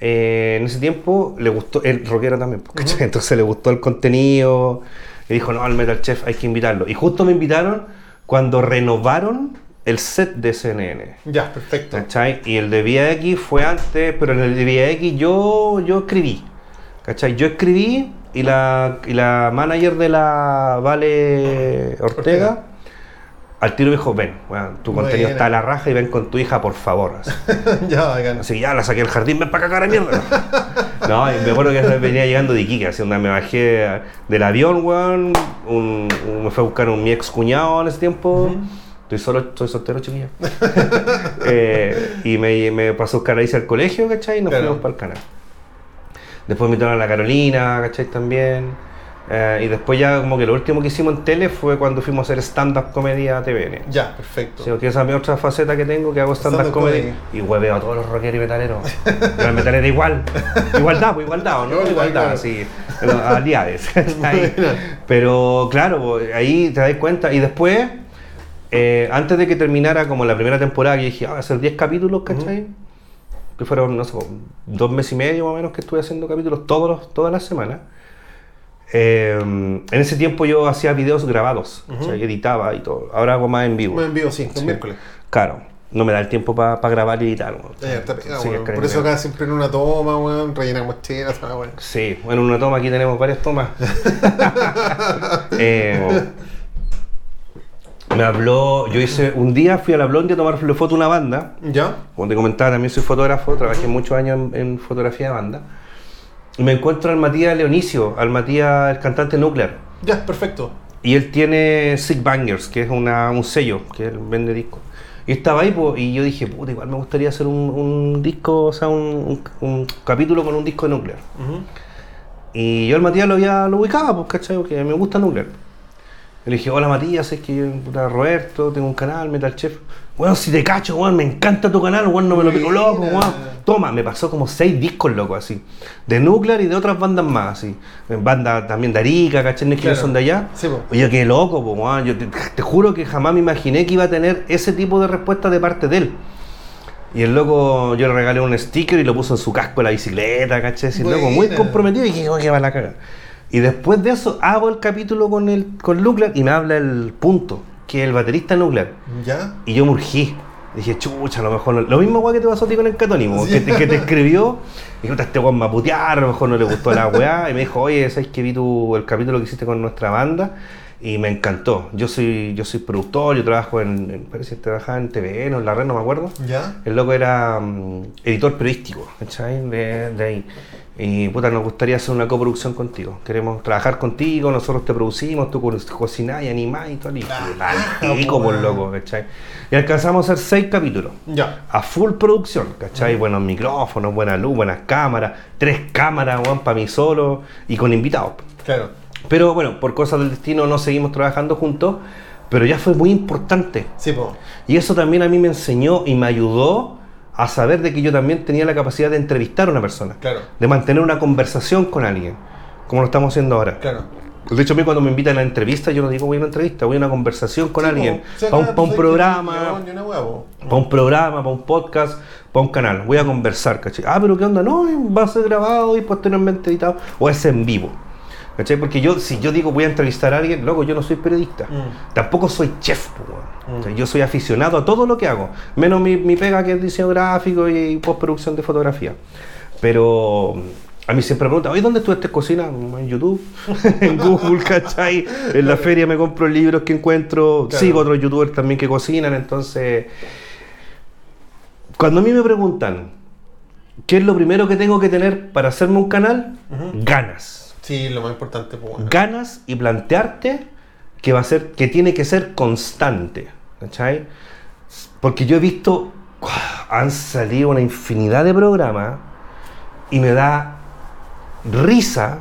eh, en ese tiempo le gustó, el rockero también, entonces le gustó el contenido y dijo, no, al Metal Chef hay que invitarlo. Y justo me invitaron cuando renovaron el set de CNN. Ya, perfecto. ¿Cachai? Y el de VX fue antes, pero en el de VX yo, yo escribí. ¿Cachai? Yo escribí y la, y la manager de la Vale Ortega, Ortega. al tiro me dijo, ven, weón, tu contenido está a la raja y ven con tu hija, por favor. Así, ya, bacán. Así ya la saqué del jardín, ven para acá, cara mierda. No, y me acuerdo que venía llegando de Iquique, así donde me bajé del avión, weón, un- un- me fue a buscar un mi ex cuñado en ese tiempo. Estoy solo, estoy soltero, chiquilla. Eh, y me, me pasó a buscar ahí al colegio, ¿cachai? Y nos Claro. fuimos para el canal. Después me invitaron a la Carolina, ¿cachai? También. Eh, y después ya como que lo último que hicimos en tele fue cuando fuimos a hacer stand-up comedia a TVN. Ya, perfecto. Sí, porque esa es mi otra faceta que tengo, que hago stand-up Stand-up comedy. comedy. Y hueveo a todos los rockeros y metaleros. Pero el metalero igual. Igualdad, pues igualdad, ¿o ¿no? Igualdad, Igualdad, claro. sí. Pero Aliades. Pero claro, pues, ahí te das cuenta. Y después, eh, antes de que terminara como la primera temporada, que dije, ah, voy a hacer 10 capítulos, ¿cachai? Que fueron, no sé, dos meses y medio más o menos que estuve haciendo capítulos todos los, todas las semanas. Eh, en ese tiempo yo hacía videos grabados, editaba y todo. Ahora hago más en vivo. Me envío, sí, el Sí. miércoles. Claro, no me da el tiempo para grabar y editar. está Sí, es que Por eso acá siempre en una toma, weón, rellenamos chelas, weón. Sí, bueno, una toma aquí tenemos varias tomas. Eh, me habló, yo hice, un día fui a la Blondie a tomarle foto a una banda. ¿Ya? Como te comentaba, también soy fotógrafo, trabajé muchos años en, en fotografía de banda. Y me encuentro al Matías Leonicio, al Matías, el cantante Nuclear. Ya, perfecto. Y él tiene Sick Bangers, que es una, un sello, que él vende discos. Y estaba ahí, po, y yo dije, puta, igual me gustaría hacer un, un disco, o sea, un, un- un capítulo con un disco de Nuclear. Ujú. Y yo al Matías lo, había, lo ubicaba, pues, ¿cachai? Porque me gusta Nuclear. Le dije, hola Matías, es que yo, puta, Roberto, tengo un canal, Metal Chef. Bueno, si te cacho, weón, me encanta tu canal, weón, no me lo pico loco, weón. Toma, me pasó como seis discos locos así. De Nuclear y de otras bandas más, así. Bandas también de Arica, ¿cachai? No es que Claro. son de allá. Sí, po. Oye, qué loco, pues, weón. Yo te, te juro que jamás me imaginé que iba a tener ese tipo de respuesta de parte de él. Y el loco, yo le regalé un sticker y lo puso en su casco de la bicicleta, ¿cachai? Así, loco muy comprometido y dije, oye, va la caga. Y después de eso, hago el capítulo con el con Nuclear y me habla el punto, que es el baterista Nuclear. ¿Ya? Y yo me urgí. Dije, chucha, a lo mejor no. Lo mismo weá que te pasó a ti con el catónimo, Sí. que, te, que te escribió. Y puta, este weón me a putear, a lo mejor no le gustó la weá. Y me dijo, oye, ¿sabes que vi tu, el capítulo que hiciste con nuestra banda? Y me encantó. Yo soy, yo soy productor, yo trabajo en, en- parece que trabajaba en TVN o en la red, no me acuerdo. ¿Ya? El loco era mm, editor periodístico, ¿cachai? De, de ahí. Y puta, nos gustaría hacer una coproducción contigo. Queremos trabajar contigo, nosotros te producimos, tú co- cocinás y animás y todo. Y Ah, pico, por weón. loco, ¿cachai? Y alcanzamos a hacer seis capítulos. Ya. A full producción, ¿cachai? Buenos micrófonos, buena luz, buenas cámaras, tres cámaras, weón, para mí solo y con invitados. Claro. Pero bueno, por cosas del destino no seguimos trabajando juntos, pero ya fue muy importante. Sí, po. Y eso también a mí me enseñó y me ayudó a saber de que yo también tenía la capacidad de entrevistar a una persona. Claro. De mantener una conversación con alguien, como lo estamos haciendo ahora. Claro. De hecho, a mí cuando me invitan a una entrevista, yo no digo voy a una entrevista, voy a una conversación con Sí, alguien. po. O sea, Para acá un, pa' programa, para un programa, para un podcast, para un canal. Voy a conversar, ¿cachai? Ah, pero ¿qué onda? No, va a ser grabado y posteriormente editado. O es en vivo. ¿Cachai? Porque yo, si yo digo voy a entrevistar a alguien, luego yo no soy periodista. Mm. Tampoco soy chef. Mm. O sea, yo soy aficionado a todo lo que hago. Menos mi, mi pega que es diseño gráfico y postproducción de fotografía. Pero a mí siempre me preguntan, oye, ¿dónde estudiaste cocina? En YouTube, en Google, ¿cachai? En la feria me compro libros que encuentro. Claro. Sigo otros youtubers también que cocinan, entonces... Cuando a mí me preguntan, ¿qué es lo primero que tengo que tener para hacerme un canal? Ganas. Sí, lo más importante, pues bueno. Ganas y plantearte que va a ser, que tiene que ser constante. ¿Cachai? Porque yo he visto, han salido una infinidad de programas y me da risa,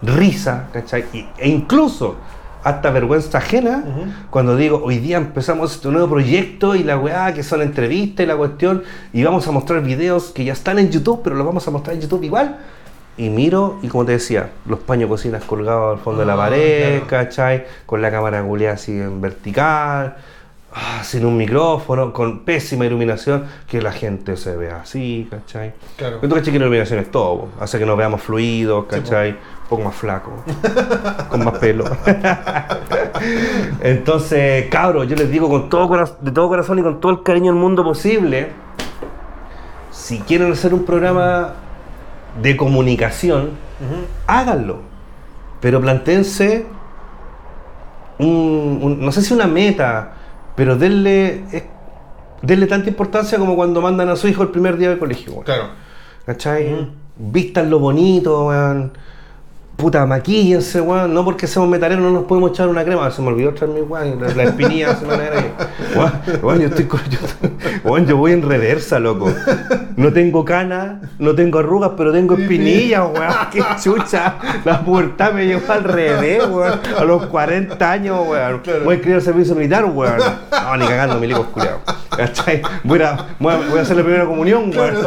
risa, ¿cachai? Y- e incluso hasta vergüenza ajena cuando digo, hoy día empezamos este nuevo proyecto y la weá, que son entrevistas y la cuestión, y vamos a mostrar videos que ya están en YouTube, pero los vamos a mostrar en YouTube igual. Y miro, y como te decía, los paños cocinas colgados al fondo de la Ah, pared, claro. ¿cachai? Con la cámara culiada así en vertical, ah, sin un micrófono, con pésima iluminación, que la gente se vea así, ¿cachai? Claro. Tú cachai que la iluminación es todo, po. hace que nos veamos fluidos, Sí. ¿cachai? Un poco más flaco, con más pelo. Entonces, cabros, yo les digo con todo coraz- de todo corazón y con todo el cariño del mundo posible, si quieren hacer un programa de comunicación, háganlo. Pero planteense un, un- no sé si una meta, pero denle, eh, denle tanta importancia como cuando mandan a su hijo el primer día del colegio. Claro. ¿Cachai? Mm. Vistan lo bonito, weón. Puta, maquíllense, weón. No porque seamos metaleros no nos podemos echar una crema. Se me olvidó echar mi weón. La, la espinilla se me Weón, yo estoy. Yo, weón, yo voy en reversa, loco. No tengo cana, no tengo arrugas, pero tengo espinillas, weón. Qué chucha. La pubertad me llevó al revés, weón. A los 40 años, weón. Claro. Voy a escribir el servicio militar, weón. No, ni cagando, mi lico culiao. ¿Cachai? Voy a, voy, a, hacer la primera comunión, weón.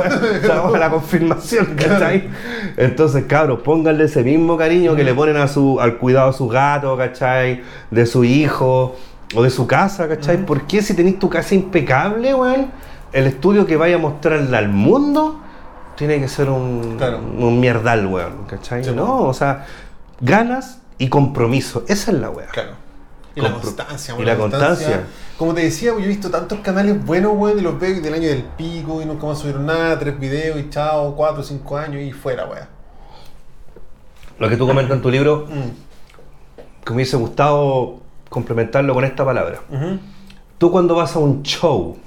O sea, la confirmación, ¿cachai? Entonces, cabros, pónganle ese mismo cariño que le ponen a su, al cuidado de su gato, ¿cachai? De su hijo o de su casa, ¿cachai? ¿Por qué si tenéis tu casa impecable, weón? El estudio que vaya a mostrarle al mundo tiene que ser un, Claro. un mierdal, weón, ¿cachai? Sí, no, o sea, ganas y compromiso. Esa es la weá. Claro. Y la constancia, y weón, constancia. Como te decía, yo he visto tantos canales buenos, weón, y los veo del año del pico y nunca más subieron nada, tres videos y chao, cuatro, cinco años y fuera, weón. Lo que tú comentas en tu libro, Mm. que me hubiese gustado complementarlo con esta palabra. Tú cuando vas a un show,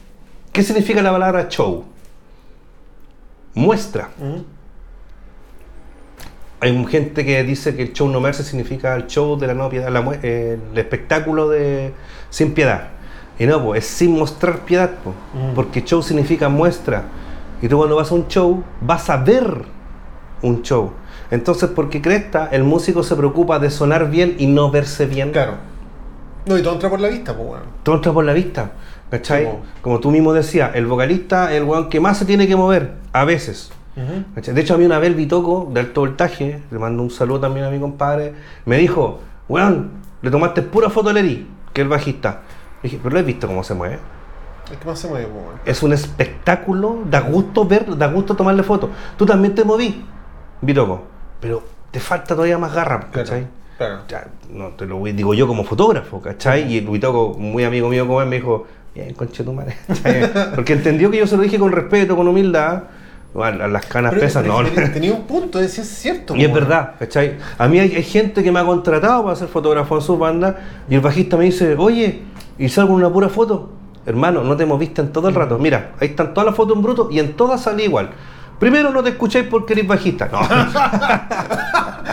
¿qué significa la palabra show? Muestra. Ujú. Hay gente que dice que el show no merce significa el show de la no piedad, la eh, el espectáculo de sin piedad. Y no, pues es sin mostrar piedad, po, Mm. porque show significa muestra. Y tú cuando vas a un show, vas a ver un show. Entonces, porque cresta, el músico se preocupa de sonar bien y no verse bien. Claro. No, y todo entra por la vista, pues, weón. Todo entra por la vista. ¿Cachai? Como tú mismo decías, el vocalista es el weón que más se tiene que mover, a veces. De hecho, a mí una vez el Bitoco, de alto voltaje, le mando un saludo también a mi compadre, me dijo, weón, le tomaste pura foto a Leri, que es el bajista. Le dije, pero lo he visto cómo se mueve. Es que más se mueve, pues, weón. Es un espectáculo, da gusto ver, da gusto tomarle fotos. Tú también te moví, Bitoco, pero te falta todavía más garra, ¿cachai? Claro. Ya, no te lo digo yo como fotógrafo, ¿cachai? Y el Bitoco, muy amigo mío como él, me dijo, bien, conche tu madre. Porque entendió que yo se lo dije con respeto, con humildad. Bueno, las canas Pero- pesan, pero no. ten- Tenía un punto, es, es cierto. Y es verdad, ¿cachai? A mí hay, hay gente que me ha contratado para ser fotógrafo en sus bandas y el bajista me dice, oye, ¿y salgo en una pura foto? Hermano, no te moviste en todo el rato. Mira, ahí están todas las fotos en bruto y en todas salí igual. Primero, no te escucháis porque eres bajista. No,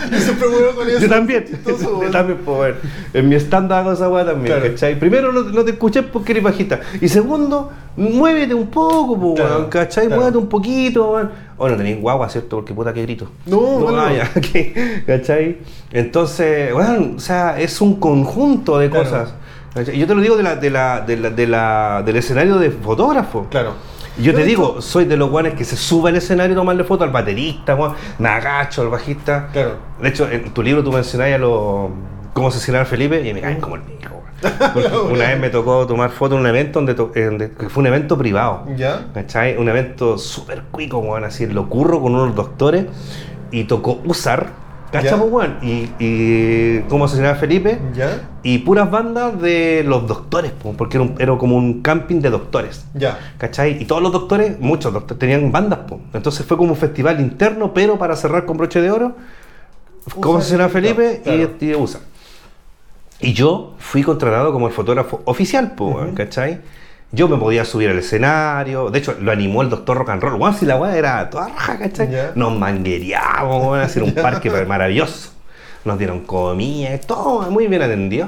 Yo con eso. yo también. Yo también, pues, bueno, En mi stand hago esa weá también, Claro. ¿cachai? Primero, no, no te escuché porque eres bajista. Y segundo, muévete un poco, pues, Claro, ¿cachai? claro. Muévete un poquito, weón. O no tenéis guagua, ¿cierto? Porque puta que grito. No, ya, ok, ¿cachai? Entonces, bueno, o sea, es un conjunto de cosas. yo te lo digo de la, de la, de la, de la- del escenario de fotógrafo. Claro. Yo te digo, soy de los guanes que se sube al escenario a tomarle foto al baterista, weón, me agacho al bajista. Claro. De hecho, en tu libro tú mencionabas a los cómo asesinar a Felipe y me caen como el pico. una vez me tocó tomar foto en un evento donde, fue un evento privado. ¿Ya? ¿Cachai? Un evento súper cuico, weón, así, lo curro con unos doctores y tocó usar, ¿cachai, pues, weón? Y, y cómo asesinar a Felipe ¿Ya? y puras bandas de los doctores, pues, porque era, un- era como un camping de doctores. Ya. ¿Cachai? Y todos los doctores, muchos doctores, tenían bandas, pues. Entonces fue como un festival interno, pero para cerrar con broche de oro, cómo asesinar a Felipe claro. y, y usa. Y yo fui contratado como el fotógrafo oficial. ¿cachai? Yo me podía subir al escenario, de hecho lo animó el doctor rock and roll, weón, si la weá era toda raja, ¿cachai? Ya. Nos manguereábamos, weón, a hacer un parque maravilloso. Nos dieron comida, todo muy bien atendido.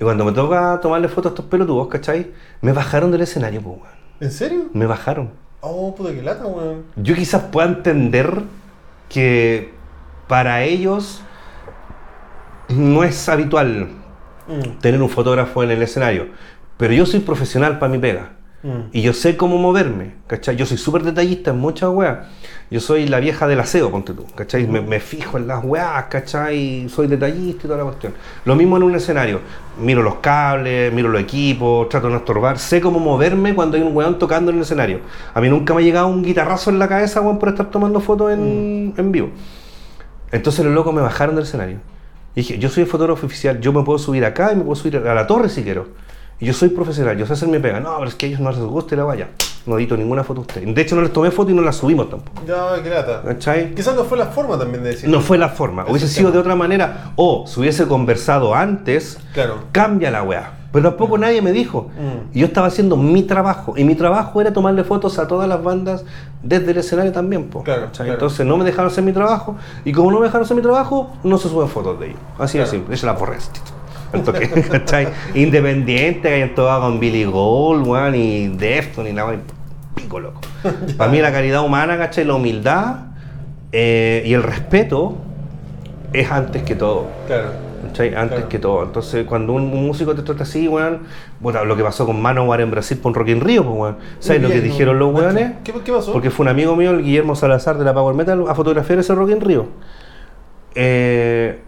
Y cuando me toca tomarle fotos a estos pelotudos, ¿cachai? Me bajaron del escenario, pues, weón. ¿En serio? Me bajaron. Oh, puta que lata, weón. Yo quizás pueda entender que para ellos no es habitual Mm, tener un fotógrafo en el escenario, pero yo soy profesional para mi pega mm. y yo sé cómo moverme, ¿cachai? Yo soy súper detallista en muchas weas. Yo soy la vieja del aseo, ponte tú, ¿cachai? Me, me fijo en las weas, ¿cachai? Soy detallista y toda la cuestión. Lo mismo en un escenario. Miro los cables, miro los equipos, trato de no estorbar. Sé cómo moverme cuando hay un weón tocando en el escenario. A mí nunca me ha llegado un guitarrazo en la cabeza, weón, por estar tomando fotos en, en vivo. Entonces los locos me bajaron del escenario. Y dije, yo soy el fotógrafo oficial, yo me puedo subir acá y me puedo subir a la torre si quiero. Yo soy profesional, yo sé hacer mi pega. No, pero es que a ellos no les gusta y la vaya. No edito ninguna foto a ustedes. De hecho, no les tomé foto y no las subimos tampoco. Ya, qué lata. ¿Cachai? Quizás no fue la forma también de decir. No fue la forma. Ese Hubiese es el sido de otra manera. O si hubiese conversado antes, Claro. cambia la weá. Pero tampoco nadie me dijo. Mm. Y yo estaba haciendo mi trabajo. Y mi trabajo era tomarle fotos a todas las bandas desde el escenario también. po, Claro. Entonces no me dejaron hacer mi trabajo. Y como no me dejaron hacer mi trabajo, no se suben fotos de ellos. Así de Claro. simple. Esa es la porresta. ¿cachai? Independiente, que hayan tocado con Billy Gold, weón, y Defton, y la weón, pico loco. Para mí la calidad humana, ¿cachai? La humildad eh, y el respeto es antes que todo. Claro. ¿cachai? Antes Claro. que todo. Entonces, cuando un, un músico te trata así, weón, bueno, lo que pasó con Manowar en Brasil por Rock in Rio, pues, weón. ¿Sabes lo que dijeron los weones? ¿Qué, qué pasó? Porque fue un amigo mío, el Guillermo Salazar de la Power Metal, a fotografiar ese Rock in Rio. Eh,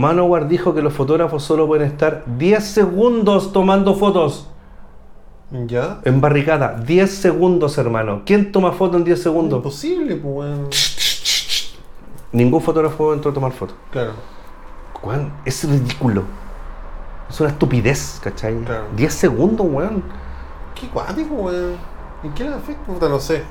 Manowar dijo que los fotógrafos solo pueden estar 10 segundos tomando fotos ¿Ya? en barricada. 10 segundos, hermano. ¿Quién toma foto en 10 segundos? Imposible, pues, weón. Ningún fotógrafo entró a tomar fotos. Claro. Weón, es ridículo. Es una estupidez, ¿cachai? Claro. 10 segundos, weón. Qué cuático, weón. ¿Y qué le afecta? No sé.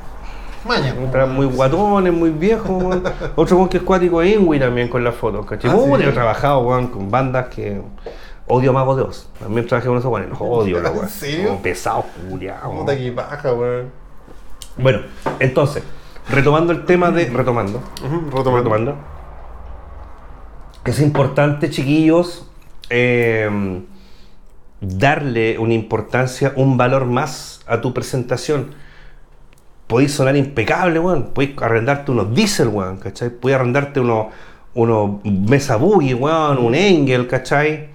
Maña. muy guatones, muy viejos, weón. Otro weón que es cuático es Ingui también con las fotos, ¿cachai? Ah, yo he trabajado, weón, con bandas que odio Mago de Oz. También trabajé con esos weones, odio, la ¿En weón. serio? Como Pesados, culiados. Puta que baja, weón. Bueno, entonces, retomando el tema de. Retomando. Retomando. retomando. Es importante, chiquillos, eh, darle una importancia, un valor más a tu presentación. Podéis sonar impecable, weón. Podéis arrendarte unos diesel, weón, ¿cachai? Podéis arrendarte unos, unos Mesa Boogie, weón, un Engel, ¿cachai?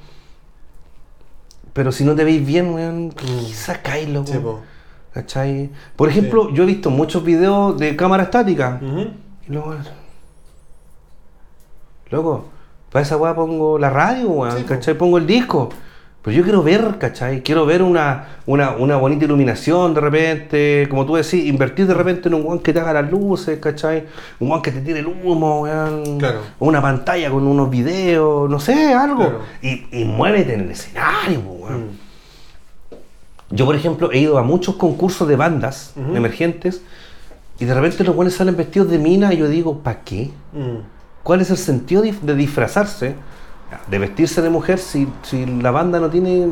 Pero si no te veis bien, weón, sacáislo, Sí, weón. po. ¿Cachai? Por ejemplo, yo he visto muchos videos de cámara estática. Ujú. Y luego, loco, para esa weá pongo la radio, weón, Sí, po. ¿cachai? Pongo el disco. Pero yo quiero ver, ¿cachai? Quiero ver una, una, una bonita iluminación de repente, como tú decís, invertir de repente en un weón que te haga las luces, ¿cachai? Un weón que te tire el humo, weón. Claro. Una pantalla con unos videos, no sé, algo. Claro. Y, y muévete en el escenario, weón. Mm. Yo, por ejemplo, he ido a muchos concursos de bandas emergentes y de repente los buenos salen vestidos de mina y yo digo, ¿para qué? Mm. ¿Cuál es el sentido de disfrazarse, de vestirse de mujer si, si la banda no tiene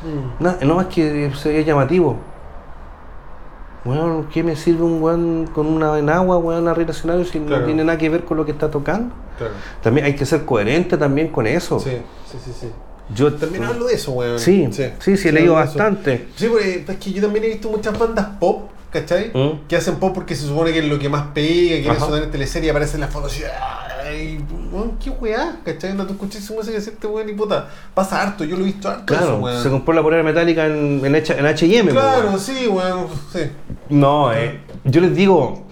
Mm. nada, no más que sea llamativo? Bueno, ¿qué me sirve un weón con una en agua, weón, arriba escenario si Claro. no tiene nada que ver con lo que está tocando? Claro. También hay que ser coherente también con eso. Sí, sí, sí, sí. Yo También hablo de eso, weón. Sí, sí, sí, he leído bastante. Sí, porque es que yo también he visto muchas bandas pop, ¿cachai? Mm. Que hacen pop porque se supone que es lo que más pega, que quieren sonar en teleserie y aparecen las fotos y, ay, weón, qué weá, ¿cachai? No tú escuchas su música y decirte, weón, y puta, pasa harto, yo lo he visto harto Claro, eso, weón. se compró la polera metálica en, en, H- en H&M. Claro, weón. sí, weón, sí. No, eh, yo les digo,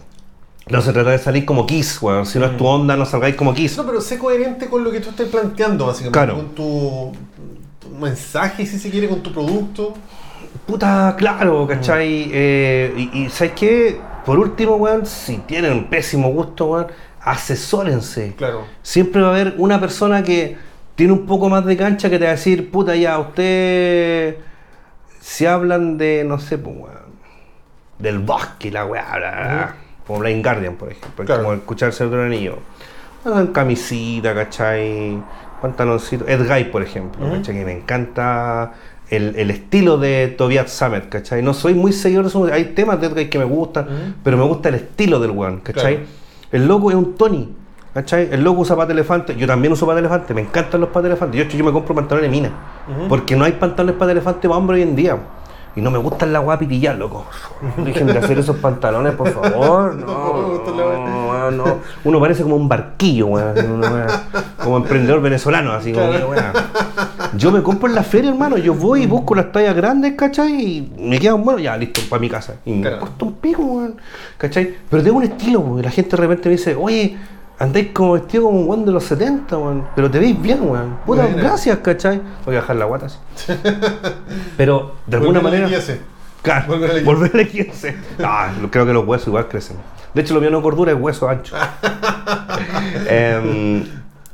no se trata de salir como Kiss, weón. Si no es tu onda, no salgáis como Kiss. No, pero sé coherente con lo que tú estás planteando, básicamente. Claro. Con tu, tu mensaje, si se quiere, con tu producto. Puta, claro, ¿cachai? Eh, y, y ¿sabes qué? Por último, weón, si tienen un pésimo gusto, weón, asesórense. Claro. Siempre va a haber una persona que tiene un poco más de cancha que te va a decir, puta, ya, usted. Si hablan de, no sé, pues, weón, del bosque, la weá, bla, bla, bla, como Blind Guardian, por ejemplo, Claro. como escucharse otro anillo. Bueno, camisita, ¿cachai? Pantaloncito. Ed Guy, por ejemplo, Ujú. ¿cachai? Que me encanta el, el estilo de Tobias Summit, ¿cachai? No soy muy seguidor de eso, hay temas de Ed Guy que me gustan, pero me gusta el estilo del weón, ¿cachai? Claro. El loco es un Tony, ¿cachai? El loco usa pata elefante, yo también uso pata elefante, me encantan los patas. Yo, de hecho, yo me compro pantalones mina, Ujú. porque no hay pantalones pata elefante para hombre hoy en día. Y no me gustan la guapa pitillar, loco. Dejen de hacer esos pantalones, por favor. No, no, weón, no. Uno parece como un barquillo, weón. Como emprendedor venezolano, así como weón. Yo me compro en la feria, hermano. Yo voy y busco las tallas grandes, ¿cachai? Y me quedan bueno, ya, listo, para mi casa. Y me cuesta un pico, weón. ¿cachai? Pero tengo un estilo, weón. La gente de repente me dice, oye, andáis como vestido como un weón de los 70, weón. Pero te veis bien, weón. Puta, gracias, ¿cachai? Voy a bajar la guata así. Pero de alguna Volver manera. Claro, Volver a la volver a la 15. No, creo que los huesos igual crecen. De hecho, lo mío no es gordura, es hueso ancho. Em,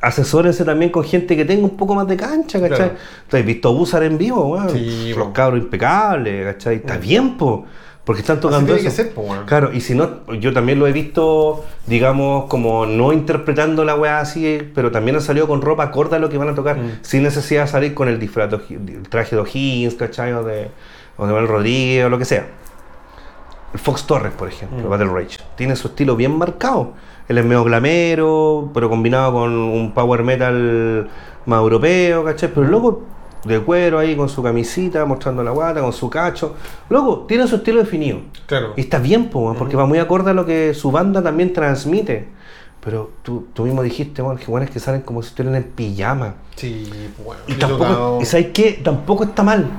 asesórense también con gente que tenga un poco más de cancha, ¿cachai? Claro. ¿Tú has visto Búzar en vivo, weón? Sí, Los cabros impecables, ¿cachai? Está bien, po. Porque están Así tocando tiene eso. que ser, po, weón. Claro, y si no, yo también lo he visto, digamos, como no interpretando la weá así, pero también han salido con ropa corta a lo que van a tocar, Mm. sin necesidad de salir con el disfraz, de el traje de O'Higgins, ¿cachai? O de, o de Manuel Rodríguez, o lo que sea. El Fox Torres, por ejemplo, Mm. Battle Rage, tiene su estilo bien marcado. Él es medio glamero, pero combinado con un power metal más europeo, ¿cachai? Pero luego de cuero ahí con su camisita, mostrando la guata, con su cacho. Loco, tiene su estilo definido. Claro. Y está bien, po, porque va muy acorde a lo que su banda también transmite. Pero tú, tú mismo dijiste, weón, que buenos que salen como si estuvieran en pijama. Sí, bueno. Y tampoco, ¿sabes qué? Tampoco está mal.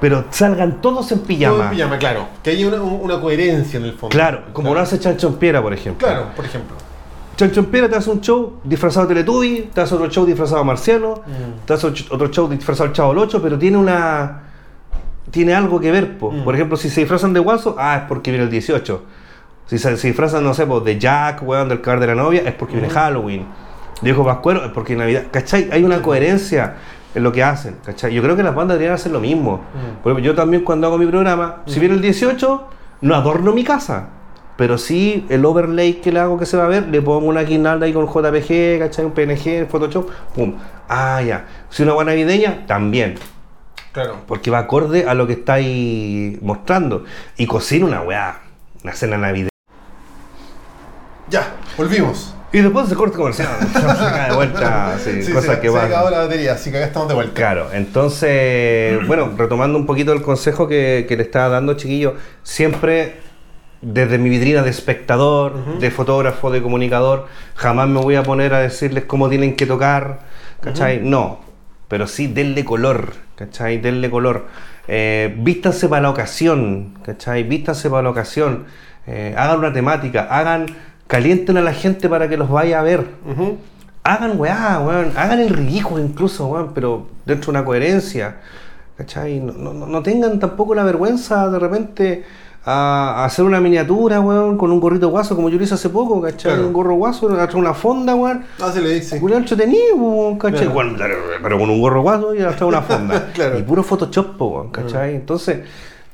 Pero salgan todos en pijama. en pijama, claro. Que haya una, una coherencia en el fondo. Claro, como lo hace Chancho en Piedra, por ejemplo. Claro, por ejemplo. Chancho en Piedra te hace un show disfrazado de Teletubby, te hace otro show disfrazado de Marciano, Mm. te hace otro- show disfrazado del Chavo del Ocho, pero tiene una. Tiene algo que ver, po. Mm. Por ejemplo, si se disfrazan de Guaso, ah, es porque viene el 18. Si se, disfrazan, no sé, po, de Jack, weón, del cadáver de la novia, es porque viene Mm. Halloween. De Hijo Pascuero, es porque Navidad. ¿Cachai? Hay una coherencia en lo que hacen, ¿cachai? Yo creo que las bandas deberían hacer lo mismo. Mm. Por ejemplo, yo también cuando hago mi programa, si viene el 18, no adorno mi casa. Pero sí, el overlay que le hago que se va a ver, le pongo una guirnalda ahí con JPG, ¿cachai? Un PNG, Photoshop, pum. Ah, ya. Si una buena navideña, también. Claro. Porque va acorde a lo que estáis mostrando. Y cocina una weá, una cena navideña. Ya, volvimos. Y después se corta comercial. Saca de vuelta, sí, Sí, cosas se, que se van. acabó la batería, así que acá estamos de vuelta. Claro, entonces, bueno, retomando un poquito el consejo que, que le estaba dando, chiquillo, siempre desde mi vidrina de espectador, de fotógrafo, de comunicador, jamás me voy a poner a decirles cómo tienen que tocar, ¿cachai? No, pero sí denle color, ¿cachai? Denle color. Eh, vístanse para la ocasión, ¿cachai? Vístanse para la ocasión. Eh, hagan una temática, hagan, calienten a la gente para que los vaya a ver. Hagan weá, weón. Hagan el ridículo incluso, weón, pero dentro de una coherencia. ¿Cachai? No, no, no tengan tampoco la vergüenza de repente a, hacer una miniatura, weón, con un gorrito guaso, como yo lo hice hace poco, ¿cachai? Claro. Un gorro guaso, una fonda, weón. Ah, se le dice. Julián entretenido, weón, ¿cachai? Claro. Bueno, pero con un gorro guaso y atrás una fonda. Claro. Y puro Photoshop, weón, ¿cachai? Entonces,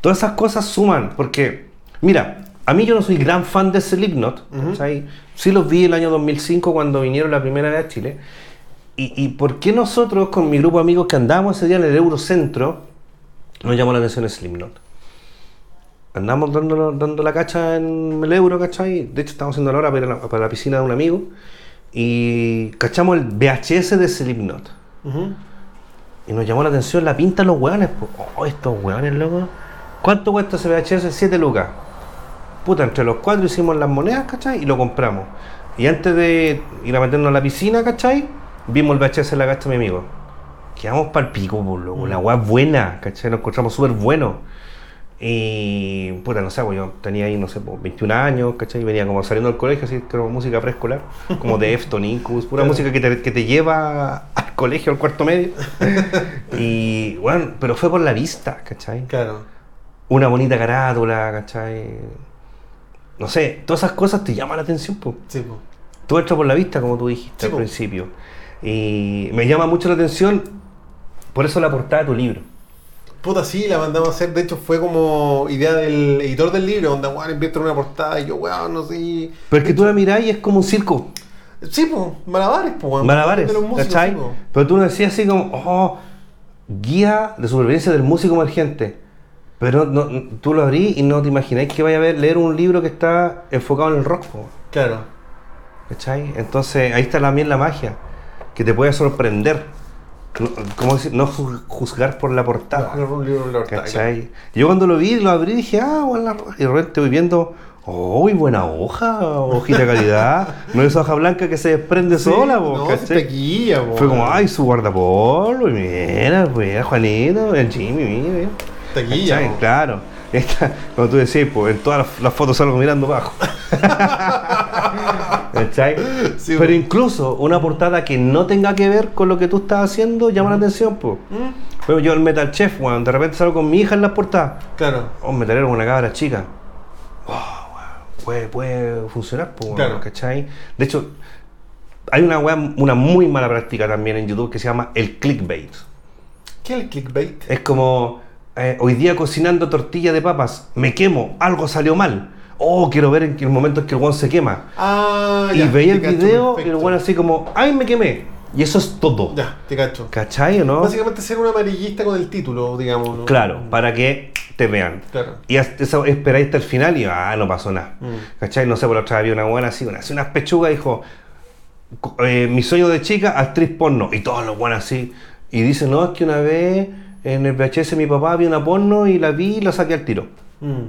todas esas cosas suman, porque, mira, a mí yo no soy gran fan de Slipknot. ¿cachai? Sí los vi el año 2005 cuando vinieron la primera vez a Chile. Y, y por qué nosotros, con mi grupo de amigos que andábamos ese día en el Eurocentro, nos llamó la atención Slipknot? Andamos dando, dando la cacha en el euro, ¿cachai? De hecho, estamos haciendo la hora para, la, para la piscina de un amigo y cachamos el VHS de Slipknot. Ujú. Y nos llamó la atención la pinta de los hueones. Oh, estos hueones, loco. ¿Cuánto cuesta ese VHS? 7 lucas. Puta, entre los cuatro hicimos las monedas, ¿cachai? Y lo compramos. Y antes de ir a meternos a la piscina, ¿cachai? Vimos el VHS en la cacha de mi amigo. Quedamos para el pico, po, loco. La hueá es buena, ¿cachai? Nos encontramos súper buenos. Y, puta, no sé, pues yo tenía ahí, no sé, pues, 21 años, ¿cachai? Venía como saliendo del colegio, así, como música preescolar, como de Eftonicus, pura Claro. música que te, que te lleva al colegio, al cuarto medio. y, bueno, pero fue por la vista, ¿cachai? Claro. Una bonita carátula, ¿cachai? No sé, todas esas cosas te llaman la atención, pues. Sí, po. Tú entras por la vista, como tú dijiste Sí, al po. principio. Y me llama mucho la atención, por eso la portada de tu libro. Puta, sí, la mandamos a hacer. De hecho, fue como idea del editor del libro, donde, weón, invierte en una portada y yo, weón, no sé. Pero es que tú la mirás y es como un circo. Sí, pues, malabares, pues, weón. Malabares, De los músicos, ¿cachai? sí. Pero tú decías así como, oh, guía de supervivencia del músico emergente. Pero no, no- tú lo abrís y no te imagináis que vaya a ver, leer un libro que está enfocado en el rock, po, Claro. ¿cachai? Entonces ahí está también la magia, que te puede sorprender. No, ¿Cómo decir? No ju- juzgar por la portada. Claro, un libro de la portada, ¿Cachai? Yo cuando lo vi, lo abrí y dije, ah, bueno, y de repente voy viendo, ¡oh, buena hoja! Hojita calidad. no es hoja blanca que se desprende Sí, sola, no, ¿cachai? Fue como, ay, su guardapolvo, y mira, pues, Juanito, el Jimmy, mira. Claro. Esta, como tú decís, pues, en todas las, las fotos salgo mirando abajo. Sí, Pero incluso una portada que no tenga que ver con lo que tú estás haciendo llama la atención, pues. ¿Mm? Pero yo el Metal Chef, weón, de repente salgo con mi hija en las portadas. Claro. Oh, metalero con una cabra chica. Oh, puede, puede funcionar, pues, Claro. ¿cachai? De hecho, hay una weá, una muy mala práctica también en YouTube que se llama el clickbait. ¿Qué es el clickbait? Es como eh, hoy día cocinando tortilla de papas, me quemo, algo salió mal. Oh, quiero ver en el momento en que el weón se quema. Ah, y ya, veía el video y el weón así como, ¡ay, me quemé! Y eso es todo. Ya, te cacho. ¿Cachai o no? Básicamente ser un amarillista con el título, digamos. ¿no? Claro, para que te vean. Claro. Y eso esperáis hasta el final y ah, no pasó nada. Mm. ¿Cachai? No sé, por la otra vez había una buena así, una, así unas pechugas, dijo, eh, mi sueño de chica, actriz porno. Y todos los buenos así. Y dice, no, es que una vez en el VHS mi papá vio una porno y la vi y la saqué al tiro. Mm.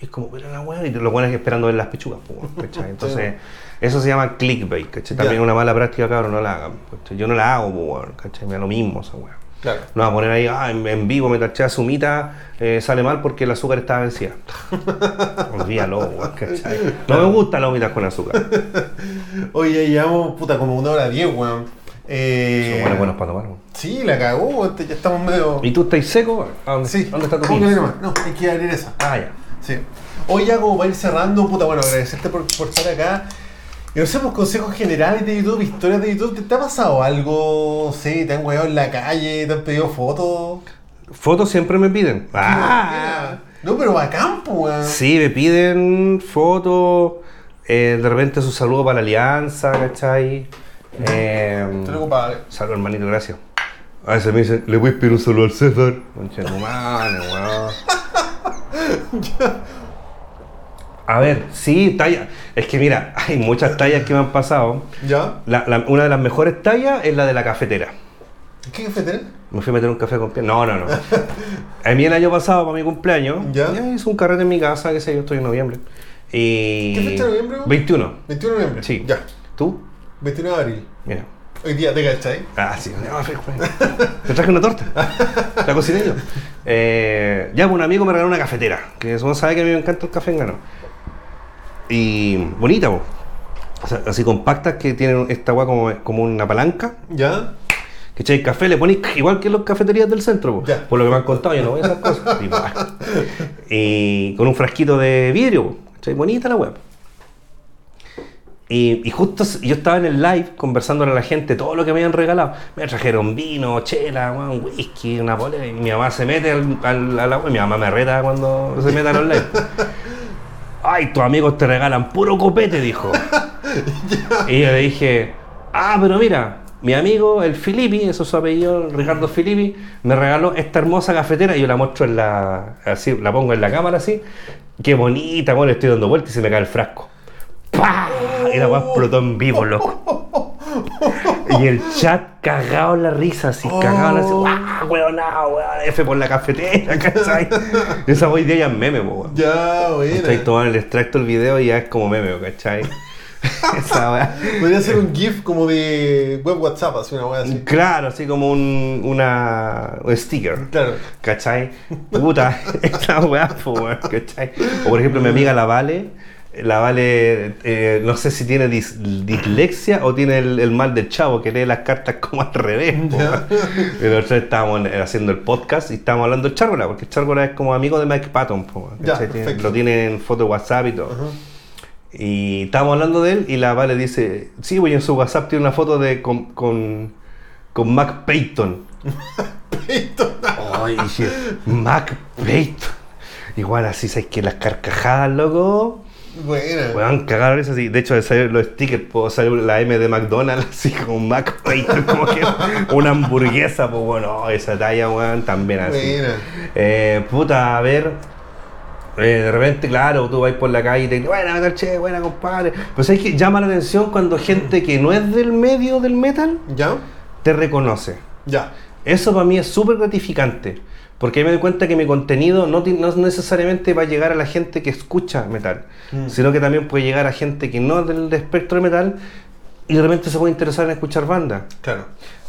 Y es como, pero la buena, y los buenos esperando ver las pechugas, ¿cachai? Entonces, eso se llama clickbait, ¿cachai? También Ya. una mala práctica, cabrón, no la hagan. ¿cachai? Yo no la hago, ¿cachai? Me da lo mismo esa weá. Claro. No va a poner ahí, ah, en, en vivo me taché a sumita, eh, sale mal porque el azúcar estaba vencida. Olvídalo, ¿cachai? No me gustan las humitas con azúcar. Oye, llevamos puta como una hora diez, weón. Eh, Son buenos, buenos para tomar, weón. Sí, la cagó, weón, ya estamos medio. ¿Y tú estás seco? ¿A dónde, Sí, ¿Dónde está tu nomás? No, hay que abrir esa. Ah, ya. Sí. Hoy ya como para ir cerrando, puta, bueno, agradecerte por, por estar acá. Y no sé, pues consejos generales de YouTube, historias de YouTube. ¿Te, te ha pasado algo? Sí, te han hueado en la calle, te han pedido fotos. Fotos siempre me piden. Ah. No, pero bacán, pues, weón. Sí, me piden fotos, eh, de repente su saludo para la alianza, ¿cachai? Eh, Te lo. Salud, hermanito, gracias. A veces me dicen, le voy a pedir un saludo al César. Concha de tu madre, weón. A ver, sí, talla. Es que mira, hay muchas tallas que me han pasado. ¿Ya? La- la- una de las mejores tallas es la de la cafetera. ¿Qué cafetera? Me fui a meter un café con piel. No, no, no. A mí el año pasado, para mi cumpleaños, ¿Ya? hice un carrete en mi casa, qué sé yo, estoy en noviembre. Y... ¿Qué fecha de noviembre, weón? 21. 21 de noviembre. Sí. Ya. ¿Tú? 29 de abril. Mira. Hoy día, ¿te cachai? Ah, sí. fue. Te traje una torta. La cociné yo. Eh, ya, pues un amigo me regaló una cafetera. Que eso sabe que a mí me encanta el café en grano. Y bonita, pues. O sea, así compactas que tienen esta agua como, como una palanca. ¿Ya? Que echáis café, le ponéis igual que en las cafeterías del centro, po. Por lo que me han contado, yo no voy a esas cosas. y, con un frasquito de vidrio. ¿cachai? bonita la web. Y, y justo yo estaba en el live conversándole a la gente todo lo que me habían regalado. Me trajeron vino, chela, weón, whisky, una polera. Y mi mamá se mete al, al- a la web. Mi mamá me reta cuando se mete a los live. Ay, tus amigos te regalan puro copete, dijo. Y yo le dije, ah, pero mira, mi amigo, el Filippi, eso es su apellido, Ricardo Filippi, me regaló esta hermosa cafetera y yo la muestro en la, así, la pongo en la cámara así. Qué bonita, bueno, le estoy dando vueltas y se me cae el frasco. ¡Pah! Y la weá explotó en vivo, loco. Y el chat cagado en la risa, así, cagado en la risa. Oh. ¡Ah, weón, no, weón! F por la cafetera, ¿cachai? Esa hoy día ya es meme, weón. Ya, Estoy bueno. tomando el extracto del video y ya es como meme, ¿cachai? Esa weá. Podría ser un GIF como de web WhatsApp, así una wea así. Claro, así como un, una, un sticker. Claro. ¿Cachai? Puta, esta weá, weón, ¿cachai? O por ejemplo, mi amiga la Vale, la Vale, eh, no sé si tiene dis- dislexia o tiene el, el mal del chavo, que lee las cartas como al revés. Y nosotros estábamos haciendo el podcast y estábamos hablando de Chárgola, porque Chárgola es como amigo de Mike Patton, po, Ya, lo tiene en foto de WhatsApp y todo. Y estábamos hablando de él y la Vale dice, sí, güey, en su WhatsApp tiene una foto de con, con, con Mac Payton. Ay, dije, Mac Payton. Igual así, ¿sabes que Las carcajadas, loco. Buena. Weón, cagaron eso así. De hecho, de salir los stickers, puedo salir la M de McDonald's, así como Mac Payton, como que una hamburguesa, pues bueno, esa talla, weón, también así. Eh, puta, a ver. eh, de repente, claro, tú vas por la calle y te dicen, buena, metal, che, buena, compadre. Pero sabes que llama la atención cuando gente que no es del medio del metal ¿Ya? te reconoce. Ya. Eso para mí es súper gratificante. Porque ahí me doy cuenta que mi contenido no, necesariamente va a llegar a la gente que escucha metal, Mm. sino que también puede llegar a gente que no es del espectro de metal y de repente se puede interesar en escuchar bandas. Claro.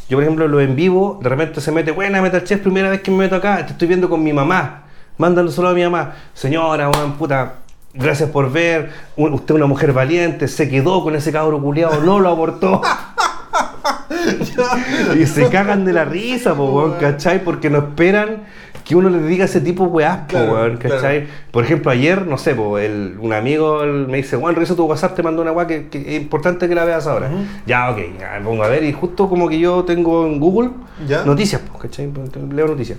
Yo, por ejemplo, lo en vivo, de repente se mete, buena Metal Chef, primera vez que me meto acá, te estoy viendo con mi mamá. Mándalo solo a mi mamá. Señora, weón, puta, gracias por ver. Usted es una mujer valiente, se quedó con ese cabro culiado, no lo abortó. y se cagan de la risa, po, weón, ¿cachai? Porque no esperan que uno les diga ese tipo de weás, po, Claro, weón, ¿cachai? claro. Por ejemplo, ayer, no sé, po, el- un amigo el- me dice, Juan, revisa tu WhatsApp, te mandó una weá que, que es importante que la veas ahora. Ya, ok, ya, pongo a ver y justo como que yo tengo en Google Ya. noticias, po, ¿cachai? Entonces, Leo noticias.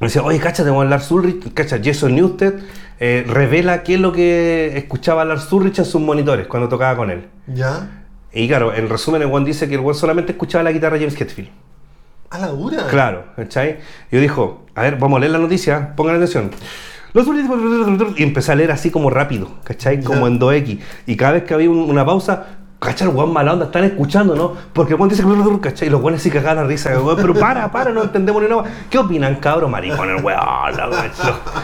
Me decía, oye, cacha, tengo a Lars Ulrich, cacha, Jason Newsted eh, revela qué es lo que escuchaba Lars Ulrich en sus monitores cuando tocaba con él. ¿Ya? Y claro, en resumen, el Juan dice que el Juan solamente escuchaba la guitarra de James Hetfield. A la dura. Claro, ¿cachai? Y yo dijo, a ver, vamos a leer la noticia, pongan atención. Los y empecé a leer así como rápido, ¿cachai? Como en 2X. Y cada vez que había un- una pausa, ¿cachai? El weón mala onda, están escuchando, ¿no? Porque el weón dice, ¿cachai? Y los weones sí cagaban la risa, pero para, para, no entendemos ni nada. ¿Qué opinan, cabros? Maricón, el weón.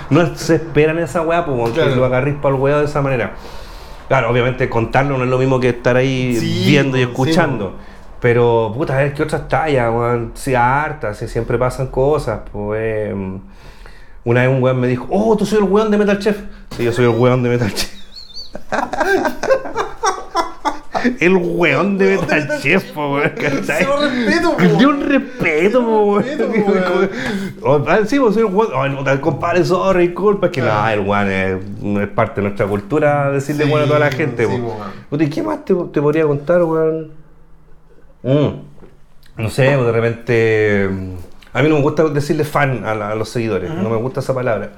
No se esperan esa weá, pues, que lo agarréis para el weón de esa manera. Claro, obviamente contarlo no es lo mismo que estar ahí Sí, viendo y sí, escuchando. Pero, puta, a ver qué otras tallas, weón. Sí, hartas, sí, siempre pasan cosas, pues. eh, Una vez un weón me dijo, oh, tú soy el weón de Metal Chef. Sí, yo soy el weón de Metal Chef. el weón de Metal Chef, po, weón. Se lo respeto, po. Yo un respeto, weón. Weón. Ah, Sí, pues soy el weón. No te compadre, sorry, disculpa. Es que no, el weón es, es parte de nuestra cultura decirle weón a toda la gente, weón. Puta, ¿Y qué más te, podría contar, weón? Mm. No sé, de repente. mm, A mí no me gusta decirle fan a, la- a los seguidores, no me gusta esa palabra.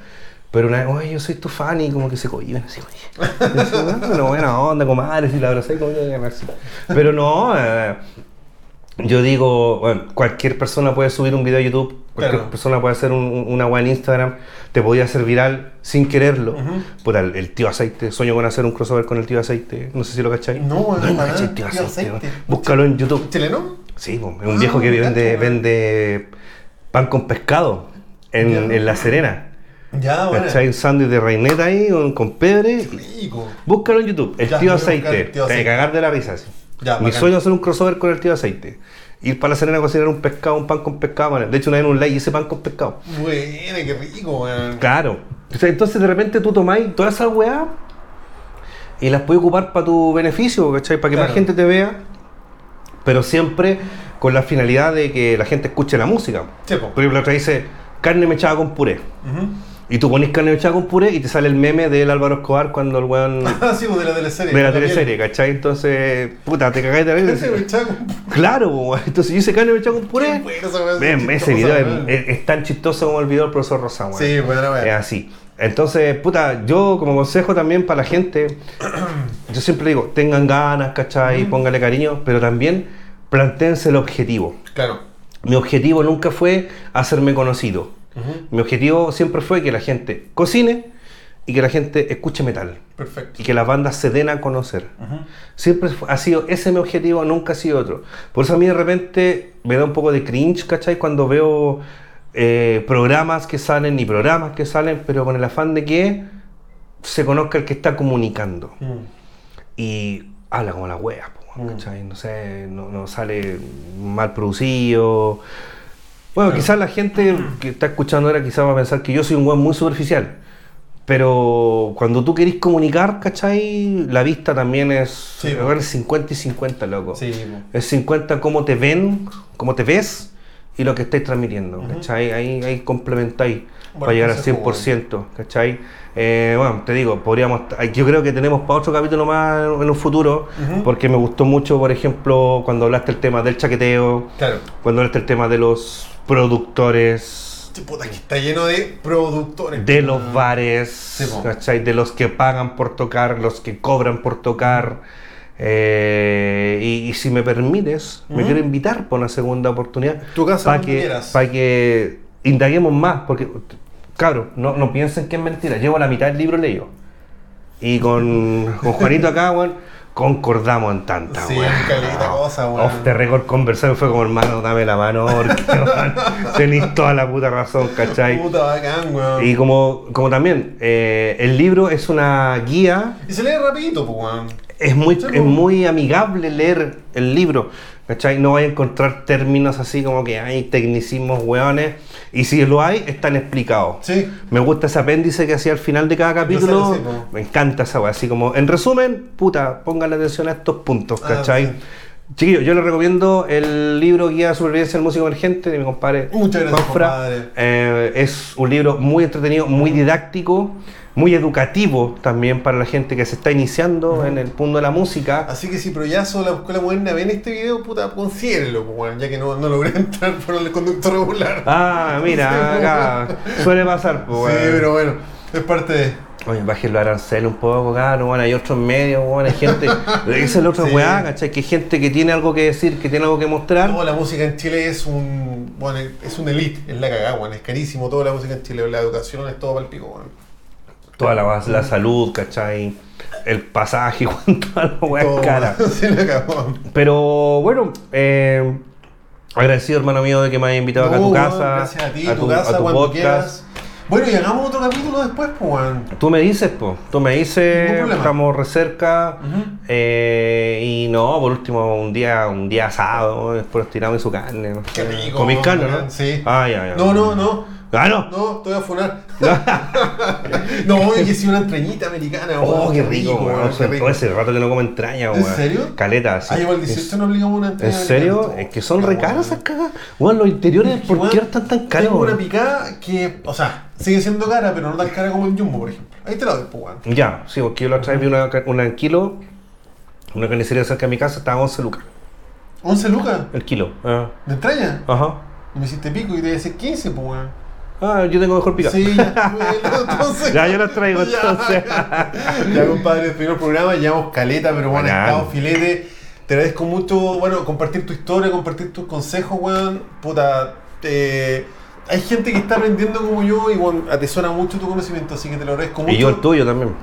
Pero una vez, oye, yo soy tu fan y como que se cohiben así, oye. Así, bueno, buena onda, comadre, si la abracé, como que así. Pero no, eh, yo digo, bueno, cualquier persona puede subir un video a YouTube, cualquier Claro. persona puede hacer un- un- una web en Instagram, te podía hacer viral sin quererlo. Ujú. Puta, el, el tío aceite, sueño con hacer un crossover con el tío aceite, no sé si lo cacháis. No, no, para cachai, nada. tío Tío aceite. Búscalo en YouTube. ¿Chileno? Sí, es un Ah, viejo que vende, vende pan con pescado en, en La Serena. Ya, bueno. ¿Cachai? Un sándwich de reineta ahí con, con pebre. Rico. Búscalo en YouTube, el Ya, tío aceite. el tío Te aceite. cagar de la risa. así. Ya, Mi bacán. sueño es hacer un crossover con el tío aceite. Ir para La Serena a cocinar un pescado, un pan con pescado. man. De hecho, una vez en un live hice pan con pescado. Buena, qué rico, weón. Claro. O sea, entonces de repente tú tomáis todas esas weas y las puedes ocupar para tu beneficio, ¿cachai? Para que Claro. más gente te vea, pero siempre con la finalidad de que la gente escuche la música. Por ejemplo, la otra dice carne mechada con puré. Ujú. Y tú pones carne mechada con puré y te sale el meme del Álvaro Escobar cuando el weón. Ah, sí, pues de la teleserie. de la teleserie, ¿cachai? Entonces, puta, te cagáis de la Ese risa. me echaba con- Claro, weón. entonces yo hice carne mechada con puré. Bueno Ven, ese video es, es- es tan chistoso como el video del profesor Rosa, weón. Sí, buena Es weá. así. Entonces, puta, yo como consejo también para la gente, yo siempre digo, tengan ganas, ¿cachai? Póngale cariño, pero también planteense el objetivo. Claro. Mi objetivo nunca fue hacerme conocido. Mi objetivo siempre fue que la gente cocine y que la gente escuche metal. Perfecto. Y que las bandas se den a conocer. Siempre ha sido ese mi objetivo, nunca ha sido otro. Por eso a mí de repente me da un poco de cringe, ¿cachai? Cuando veo eh, programas que salen y programas que salen, pero con el afán de que se conozca el que está comunicando. Mm. Y habla como la wea, Mm. ¿cachai? No sé, no, no sale mal producido. Bueno, Claro. quizás la gente que está escuchando ahora quizás va a pensar que yo soy un weón muy superficial. Pero cuando tú querís comunicar, ¿cachai? La vista también es, Sí, weón, es 50 y 50, loco. Sí. Es 50 cómo te ven, cómo te ves y lo que estáis transmitiendo, Ujú. ¿cachai? Ahí, ahí complementáis para llegar al consejo, 100%, ¿cachai? Eh, bueno, te digo, podríamos, yo creo que tenemos para otro capítulo más en un futuro, porque me gustó mucho, por ejemplo, cuando hablaste el tema del chaqueteo, Claro. cuando hablaste el tema de los productores, Sí, Puta, que está lleno de productores. de los Ah. bares, po. ¿cachai? De los que pagan por tocar, los que cobran por tocar. Eh, y, y si me permites, me quiero invitar por una segunda oportunidad. Tu casa para que, quieras. pa' que indaguemos más, porque, cabros, no, no piensen que es mentira. Llevo la mitad del libro leído. Y con, con Juanito acá, weón, concordamos en tanta, Sí, weón. caleta cosa, weón. Off the record conversar fue como, hermano, dame la mano, porque weón, tenéis toda la puta razón, ¿cachai? Puta bacán, weón. Y como, como también, eh, el libro es una guía, Y se lee rapidito, pues, weón. es muy, es po. muy amigable leer el libro, ¿cachai? No vais a encontrar términos así como que hay tecnicismos, weones, y si lo hay, están explicados. Sí. Me gusta ese apéndice que hacía al final de cada capítulo, sí, me encanta esa weá, así como, en resumen, puta, pónganle atención a estos puntos, Ah, ¿cachai? sí. Chiquillos, yo les recomiendo el libro Guía de Supervivencia del Músico Emergente de mi compadre Muchas gracias, compadre. Eh, es un libro muy entretenido, muy didáctico. Muy educativo también para la gente que se está iniciando en el mundo de la música. Así que si Proyazo la escuela moderna ven este video, puta, considérelo, pues, ya que no, no logré entrar por el conducto regular. Ah, mira, acá suele pasar, pues, Sí, pero bueno, es parte de. Oye, bajen los aranceles un poco, claro, bueno, hay otros medios, bueno, hay gente, esa es la otra Sí. weá, ¿cachai? Que hay gente que tiene algo que decir, que tiene algo que mostrar. No, la música en Chile es un. Bueno, es un elite, es la cagada, weón. Es carísimo toda la música en Chile. La educación es todo para el pico, weón. Toda la, la salud, ¿cachai? El pasaje, toda la weá es cara. Se. Pero bueno, eh, agradecido hermano mío de que me hayas invitado acá a tu casa, Gracias a ti, a tu, tu, casa, a tu cuando podcast. quieras. Bueno, y hagamos otro capítulo después, pues. Tú me dices, po, tú me dices, estamos re cerca. Eh, y no, por último, un día, un día asado, después tiramos su carne. Qué rico, Comís carne, ¿no? sí. Ah, ya, ya. No, no, no. Ah, no. No, te voy a funar. no, y que si una entrañita americana, Oh, qué rico, weón. Todo ese rato que no como entraña, ¿En weón. serio? Caleta, sí. Ah, igual 18 no obligamos una ¿En entraña serio? americana. Es que son Ya, re caras weón. esas cagas. Weón, los interiores, ¿por qué están tan caros? Tengo una picada que, o sea, sigue siendo cara, pero no tan cara como el Jumbo, por ejemplo. Ahí te la doy, pues, weón. Ya, sí, porque yo la otra vez vi una, una en kilo, una carnicería cerca de mi casa, estaba a 11 lucas. 11 lucas El kilo. ah, de entraña. Ajá. Y me hiciste pico y te decir 15, pues, weón. Ah, yo tengo mejor pica. Sí, bueno, entonces. Ya, yo las traigo, Ya. entonces. ya, compadre, el primer programa, llevamos caleta, pero bueno, estado filete. Te agradezco mucho, bueno, compartir tu historia, compartir tus consejos, weón. Puta, eh, hay gente que está aprendiendo como yo y, bueno, atesora mucho tu conocimiento, así que te lo agradezco mucho. Y yo el tuyo también.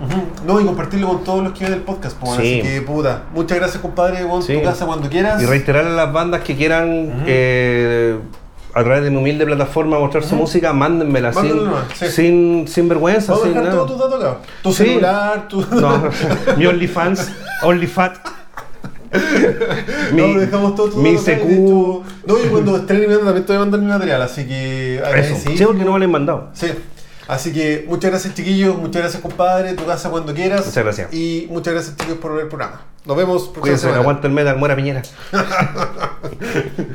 No, y compartirlo con todos los que ven el podcast, pues, Sí. así que, puta, muchas gracias, compadre, weón, Sí. tu casa cuando quieras. Y reiterar a las bandas que quieran eh, a través de mi humilde plataforma mostrar su música, mándenmela sin, Mándenla sí. sin, sin vergüenza, sin dejar nada. todos tus datos acá. Tu Sí. celular, tu... No, mi OnlyFans, OnlyFat. no, dejamos todo tu mi CQ. hecho- No, y cuando esté terminando también te voy a mandar mi material, así que... Eso. agradecido. Sí, porque no me lo han mandado. Sí. Así que muchas gracias chiquillos, muchas gracias compadre, tu casa cuando quieras. Muchas gracias. Y muchas gracias chicos por ver el programa. Nos vemos Cuídense, aguanta el metal, muera Piñera.